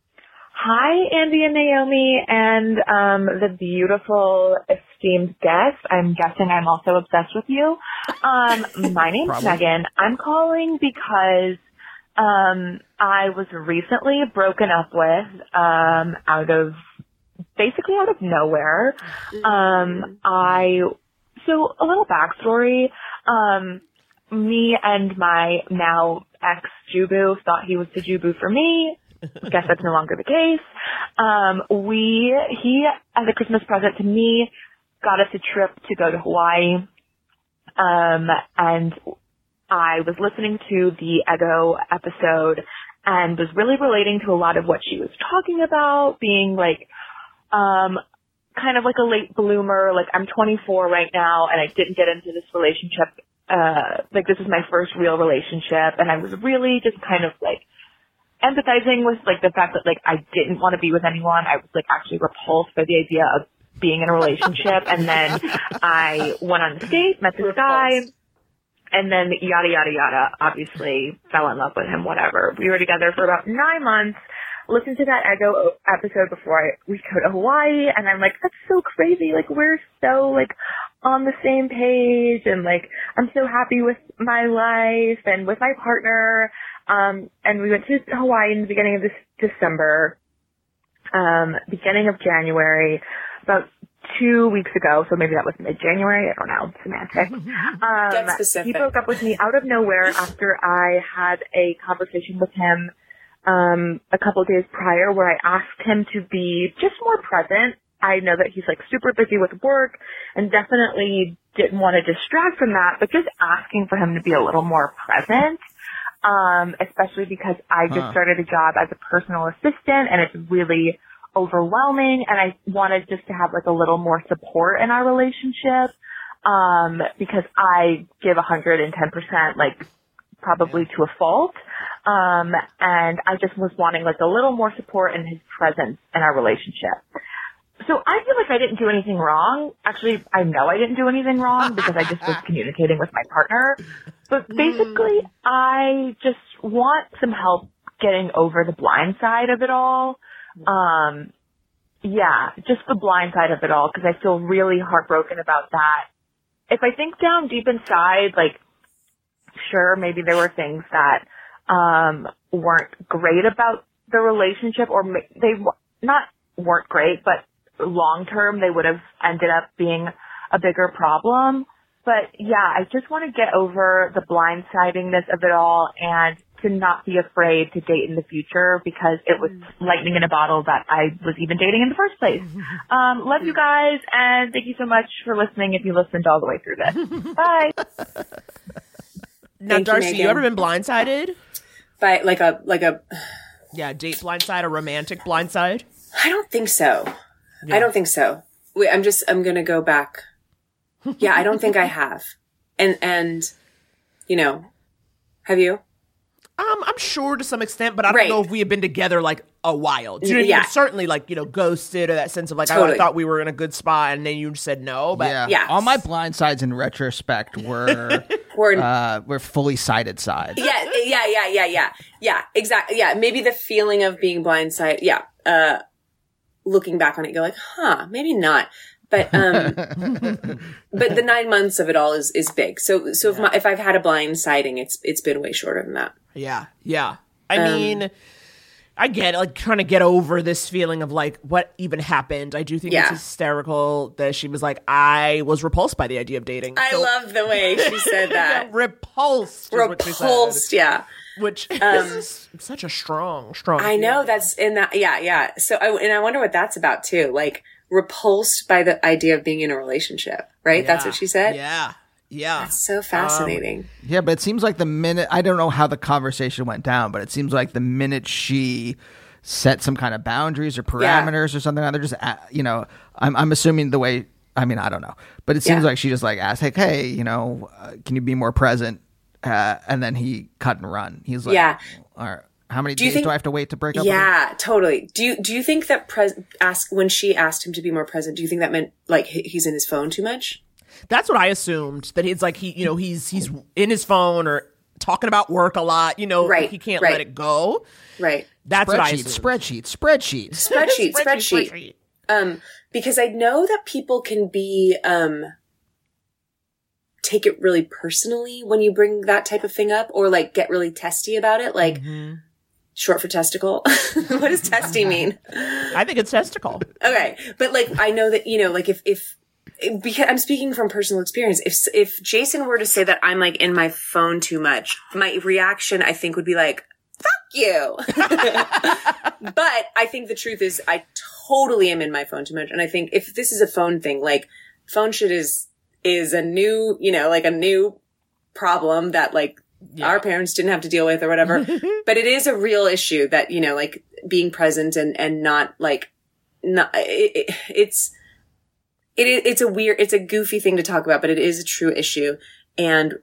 Hi, Andy and Naomi, and um, the beautiful, esteemed guest. I'm guessing I'm also obsessed with you. Um, my name's Probably. Megan. I'm calling because um, I was recently broken up with um, out of basically out of nowhere. Um, I so a little backstory. Um, me and my now ex Jubu thought he was the Jubu for me. I guess that's no longer the case. Um, we he as a Christmas present to me got us a trip to go to Hawaii. Um, and I was listening to the Ego episode and was really relating to a lot of what she was talking about, being like, um, kind of like a late bloomer. Like I'm 24 right now and I didn't get into this relationship. Uh, like this is my first real relationship and I was really just kind of like empathizing with like the fact that like I didn't want to be with anyone. I was like actually repulsed by the idea of being in a relationship. And then I went on a date, met this guy and then yada yada yada. Obviously fell in love with him whatever. We were together for about nine months. Listened to that ego episode before I, we go to hawaii and i'm like that's so crazy. Like we're so like on the same page and like i'm so happy with my life and with my partner um and we went to hawaii in the beginning of this december um beginning of january about two weeks ago, so maybe that was mid-January. I don't know, semantics. Um, Get specific. He broke up with me out of nowhere after I had a conversation with him um, a couple of days prior where I asked him to be just more present. I know that he's like super busy with work and definitely didn't want to distract from that, but just asking for him to be a little more present. Um, especially because I just Huh. started a job as a personal assistant and it's really overwhelming and I wanted just to have like a little more support in our relationship. Um, because I give 110% like probably to a fault. Um, and I just was wanting like a little more support and his presence in our relationship. So I feel like I didn't do anything wrong. Actually, I know I didn't do anything wrong because I just was communicating with my partner. But basically, I just want some help getting over the blind side of it all. Um, yeah, just the blind side of it all because I feel really heartbroken about that. If I think down deep inside, like, sure, maybe there were things that, um, weren't great about the relationship or they not weren't great, but long term they would have ended up being a bigger problem. But yeah, I just want to get over the blindsidingness of it all and to not be afraid to date in the future because it was lightning in a bottle that I was even dating in the first place. Um, love you guys and thank you so much for listening if you listened all the way through this. Bye. Now, Thank D'Arcy, you, Megan. ever been blindsided? By like a like a Yeah, date blindside, a romantic blindside. I don't think so. I don't think so. Wait, I'm just I'm gonna go back. Yeah, I don't think I have. And and you know, have you? Um, I'm sure to some extent, but I don't Right. know if we have been together like a while. Do you know what I mean? Yeah. Certainly, like you know, ghosted or that sense of like, oh, I Totally. thought we were in a good spot, and then you said no. But yeah. All my blind sides in retrospect were were uh, were fully sighted sides. Yeah, yeah, yeah, yeah, yeah. Yeah, exactly. Yeah, maybe the feeling of being blindsided. Yeah. Uh looking back on it, you're like, huh, maybe not. But um but the nine months of it all is is big. So so if my if I've had a blind siding, it's it's been way shorter than that. Yeah, yeah. I Um, mean, I get like trying to get over this feeling of like what even happened. I do think Yeah. it's hysterical that she was like, I was repulsed by the idea of dating. I So- love the way she said that. repulsed. is what she said. Repulsed, yeah. Which Um, is such a strong, strong. I know that's in that. Yeah, yeah. So, I, and I wonder what that's about too. Like repulsed by the idea of being in a relationship, right? That's what she said. Yeah, yeah. That's so fascinating. Yeah, but it seems like the minute I don't know how the conversation went down, but it seems like the minute she set some kind of boundaries or parameters or something, they're just uh, you know, I'm I'm assuming the way. I mean, I don't know, but it seems Yeah. like she just like asked, like, "Hey, you know, uh, can you be more present?" Uh, and then he cut and run. He's like, Yeah. All right, how many Do days think- do I have to wait to break up? with you?" Yeah, totally. Do you do you think that pres- ask when she asked him to be more present? Do you think that meant like he's in his phone too much? That's what I assumed. That it's like he, you know, he's he's in his phone or talking about work a lot. You know, Right, he can't right. let it go. Right. That's what I Spreadsheet, spreadsheet, spreadsheet. Spreadsheet, spreadsheet. Um, because I know that people can be, um, take it really personally when you bring that type of thing up or like get really testy about it. Like, Mm-hmm. short for testicle. what does testy mean? I think it's testicle. Okay, but like I know that you know, like if if because I'm speaking from personal experience. If if Jason were to say that I'm like in my phone too much, my reaction I think would be like, "Fuck you." but I think the truth is, I totally am in my phone too much, and I think if this is a phone thing, like phone shit is is a new, you know, like a new problem that like our parents didn't have to deal with or whatever. but it is a real issue that, you know, like being present and, and not like, not, it, it, it's, it, is- it's a weird, it's a goofy thing to talk about, but it is a true issue. And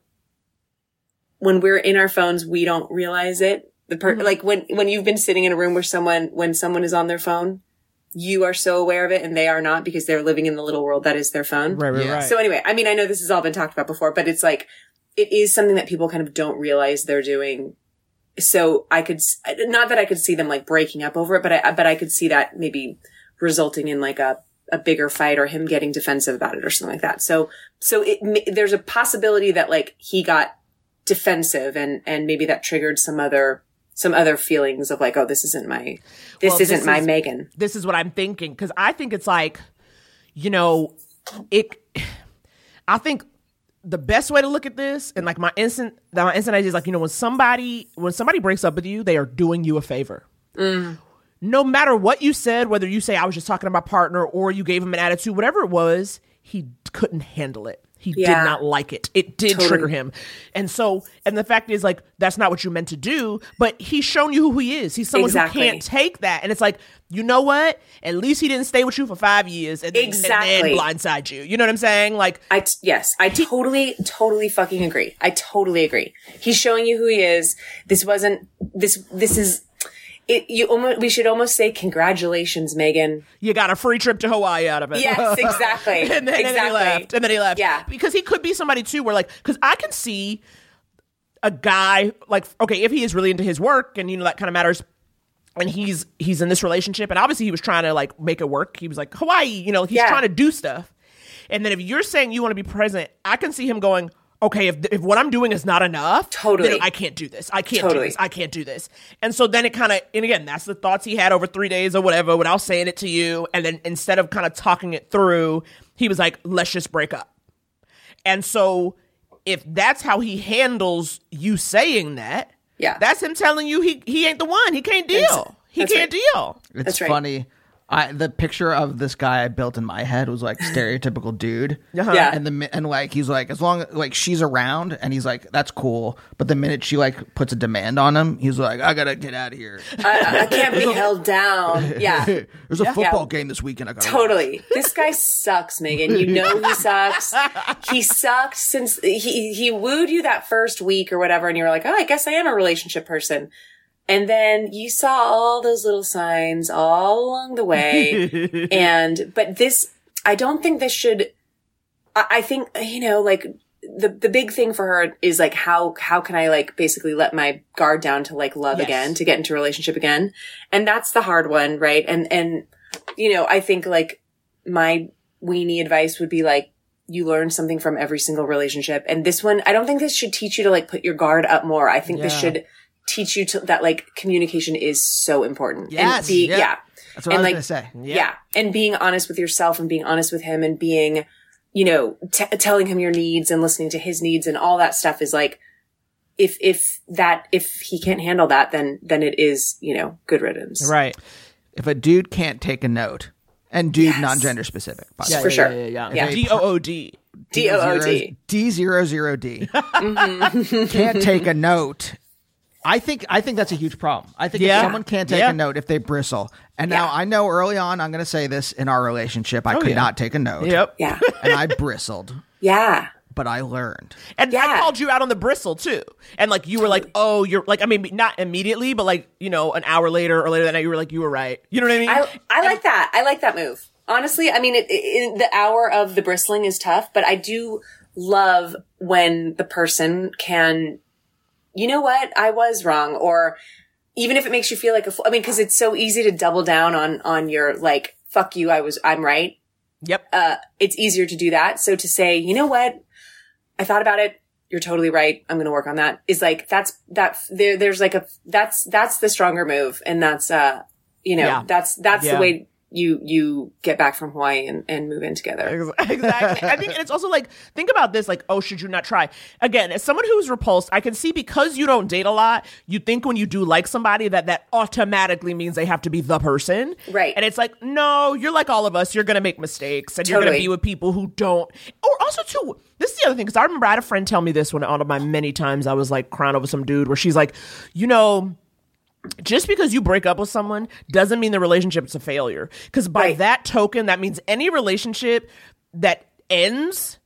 when we're in our phones, we don't realize it. The per, mm-hmm. like when, when you've been sitting in a room where someone, when someone is on their phone, you are so aware of it and they are not because they're living in the little world that is their phone. Right, right, right. So anyway, I mean, I know this has all been talked about before, but it's like, it is something that people kind of don't realize they're doing. So I could, not that I could see them like breaking up over it, but I, but I could see that maybe resulting in like a, a bigger fight or him getting defensive about it or something like that. So, so it, there's a possibility that like he got defensive and, and maybe that triggered some other, some other feelings of like, oh, this isn't my, this Well, isn't my is- Megan. This is what I'm thinking because I think it's like, you know, it. I think the best way to look at this and like my instant, my instant idea is like, you know, when somebody when somebody breaks up with you, they are doing you a favor. Mm. No matter what you said, whether you say I was just talking to my partner or you gave him an attitude, whatever it was, he couldn't handle it. He Yeah. did not like it. It did Totally. trigger him. And so, and the fact is, like, that's not what you meant to do, but he's shown you who he is. He's someone Exactly. who can't take that. And it's like, you know what? At least he didn't stay with you for five years and, and Exactly. then blindside you. You know what I'm saying? Like, I t- yes, I totally, totally fucking agree. I totally agree. He's showing you who he is. This wasn't this. This is it. You almost. We should almost say congratulations, Megan. you got a free trip to Hawaii out of it. Yes, exactly. and, then, and then he left. And then he left. Yeah. Because he could be somebody too where, like, because I can see a guy, like, okay, if he is really into his work and, you know, that kind of matters. And he's he's in this relationship, and obviously he was trying to like make it work. He was like Hawaii, you know, he's Yeah. trying to do stuff. And then if you're saying you want to be present, I can see him going, okay, if if what I'm doing is not enough, Totally. then I can't do this. I can't do this. I can't do this. And so then it kind of, and again, that's the thoughts he had over three days or whatever without saying it to you. And then instead of kind of talking it through, he was like, let's just break up. And so if that's how he handles you saying that, Yeah. that's him telling you he, he ain't the one. He can't deal. He that's can't right. deal. It's That's right. Funny. I the picture of this guy I built in my head was like stereotypical dude. Uh-huh. Yeah. And the and like he's like as long like she's around and he's like that's cool. But the minute she like puts a demand on him, he's like I gotta get out of here. I, I can't be held down. Yeah. There's a football Yeah. game this weekend. I gotta Totally. This guy sucks, Megan. You know he sucks. He sucked since he he wooed you that first week or whatever, and you were like, oh, I guess I am a relationship person. And then you saw all those little signs all along the way. and but this, I don't think this should. I, I think you know, like the the big thing for her is like how how can I like basically let my guard down to like love Yes. again to get into a relationship again, and that's the hard one, right? And and you know, I think like my weenie advice would be like, you learn something from every single relationship. And this one, I don't think this should teach you to like put your guard up more. I think this should teach you to that like communication is so important. Yes, And be, yeah. yeah. That's what I And, was like, gonna say. Yeah. And being honest with yourself and being honest with him and being, you know, t- telling him your needs and listening to his needs and all that stuff is like, if, if that, if he can't handle that, then, then it is, you know, good riddance. Right. If a dude can't take a note, and dude Yes. non-gender specific, by Yeah. For sure. Yeah, yeah, yeah. Yeah. D O O D. D O O D. D zero zero D. Mm-hmm. Can't take a note. I think I think that's a huge problem. I think Yeah. if someone can't take Yeah. a note if they bristle. And now Yeah. I know early on I'm going to say this in our relationship I oh, could yeah. not take a note. Yep. Yeah. And I bristled, Yeah. but I learned. And I called you out on the bristle too. And like you were like, oh, you're like, I mean, not immediately, but like, you know, an hour later or later that night, you were like, you were right. You know what I mean? I, I like that. I like that move. Honestly, I mean, it, it, the hour of the bristling is tough, but I do love when the person can you know what? I was wrong. Or even if it makes you feel like a fool. I mean, cause it's so easy to double down on, on your like, fuck you. I was, I'm right. Yep. Uh, it's easier to do that. So to say, you know what? I thought about it. You're totally right. I'm going to work on that. Is like, that's, that, there, there's like a, that's, that's the stronger move. And that's, uh, you know, Yeah. that's, that's Yeah. the way you, you get back from Hawaii and, and move in together. exactly. I think and it's also like think about this like oh should you not try again as someone who's repulsed I can see because you don't date a lot you think when you do like somebody that that automatically means they have to be the person Right. and it's like no you're like all of us you're gonna make mistakes and you're gonna be with people who don't or also too this is the other thing because I remember I had a friend tell me this when out of my many times I was like crying over some dude where she's like you know just because you break up with someone doesn't mean the relationship's a failure. Because by that token, that means any relationship that ends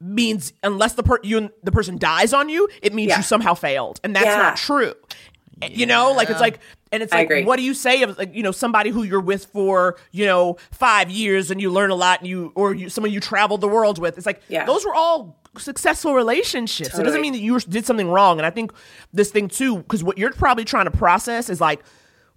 means unless the per- you the person dies on you, it means Yeah. you somehow failed, and that's Yeah. not true. Eh, you know, like it's like, and it's like, what do you say of like you know somebody who you're with for you know five years and you learn a lot and you or you someone you traveled the world with? It's like Yeah. those were all successful relationships. It doesn't mean that you did something wrong. And I think this thing too, because what you're probably trying to process is like,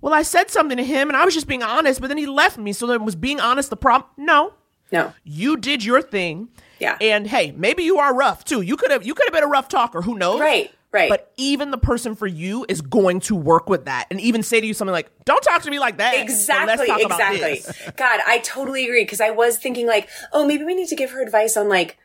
well, I said something to him and I was just being honest, but then he left me. So then was being honest the problem? No, No. you did your thing. Yeah. And hey, maybe you are rough too. You could have you could have been a rough talker. Who knows? Right. Right. But even the person for you is going to work with that and even say to you something like, "Don't talk to me like that." Exactly, about exactly. God, I totally agree because I was thinking like, oh, maybe we need to give her advice on like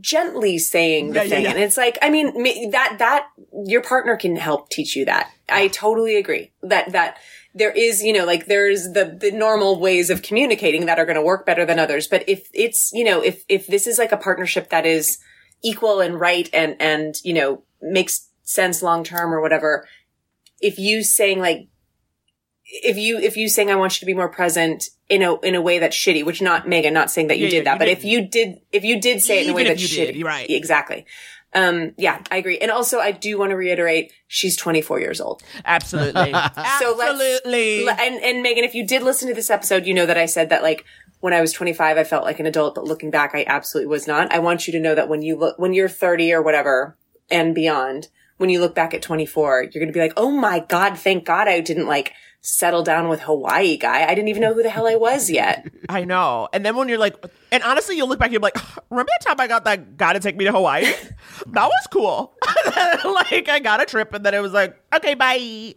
gently saying the Yeah, yeah, thing, yeah. and it's like, I mean, that that your partner can help teach you that. I totally agree that that there is, you know, like there's the the normal ways of communicating that are going to work better than others. But if it's, you know, if if this is like a partnership that is equal and right and and you know makes sense long term or whatever, if you saying like if you if you saying I want you to be more present in a in a way that's shitty, which not Megan, not saying that you Yeah, did yeah, that, you but didn't. if you did if you did say it in a way Even that's you shitty, did, right. Exactly. Um, yeah, I agree. And also, I do want to reiterate, she's 24 years old. Absolutely. So let's, Absolutely. and, and Megan, if you did listen to this episode, you know that I said that like when I was 25, I felt like an adult, but looking back, I absolutely was not. I want you to know that when you look, when you're 30 or whatever and beyond, when you look back at 24, you're going to be like, Oh my God, thank God I didn't like settle down with Hawaii guy. I didn't even know who the hell I was yet. I know. And then when you're like, and honestly, you'll look back, you're like, remember that time I got that guy to take me to Hawaii? that was cool. like, I got a trip, and then it was like, okay, bye.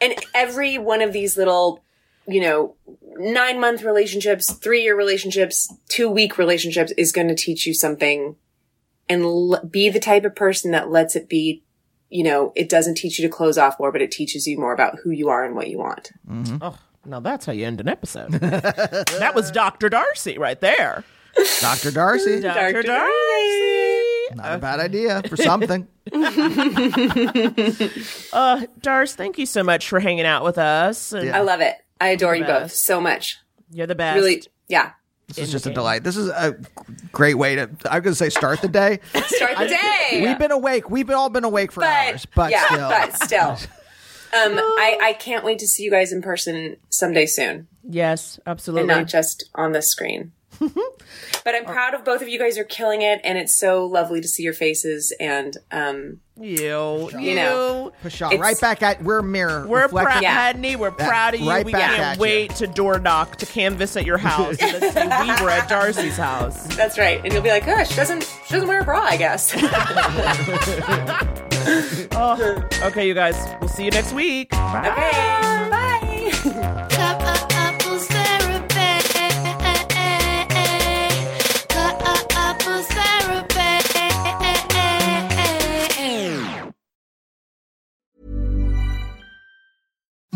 And every one of these little, you know, nine month relationships, three year relationships, two week relationships is going to teach you something and l- be the type of person that lets it be, you know, it doesn't teach you to close off more, but it teaches you more about who you are and what you want. Oh, now that's how you end an episode. that was Dr. D'Arcy right there. Dr. D'Arcy. Dr. D'Arcy. Not a bad idea for something. Uh, Darce, thank you so much for hanging out with us. And I love it. I adore you both so much. You're the best. Really, yeah. This is just a delight. This is a great way to, I'm going to say start the day. Start the day. We've been awake. We've all been awake for hours, but yeah, still. but still. Um, I, I can't wait to see you guys in person someday soon. Yes, absolutely. and not just on the screen. but I'm proud of both of you guys are killing it, and it's so lovely to see your faces. And um, you, you know, Pashal, right back at, we're mirror. We're reflecting- proud, honey. We're Yeah, proud of you. right we can't at you. wait to door knock to canvas at your house and say we were at D'Arcy's house. That's right, and you'll be like, "Oh, she doesn't, she doesn't wear a bra, I guess." Oh, okay, you guys. We'll see you next week. Bye. okay, bye.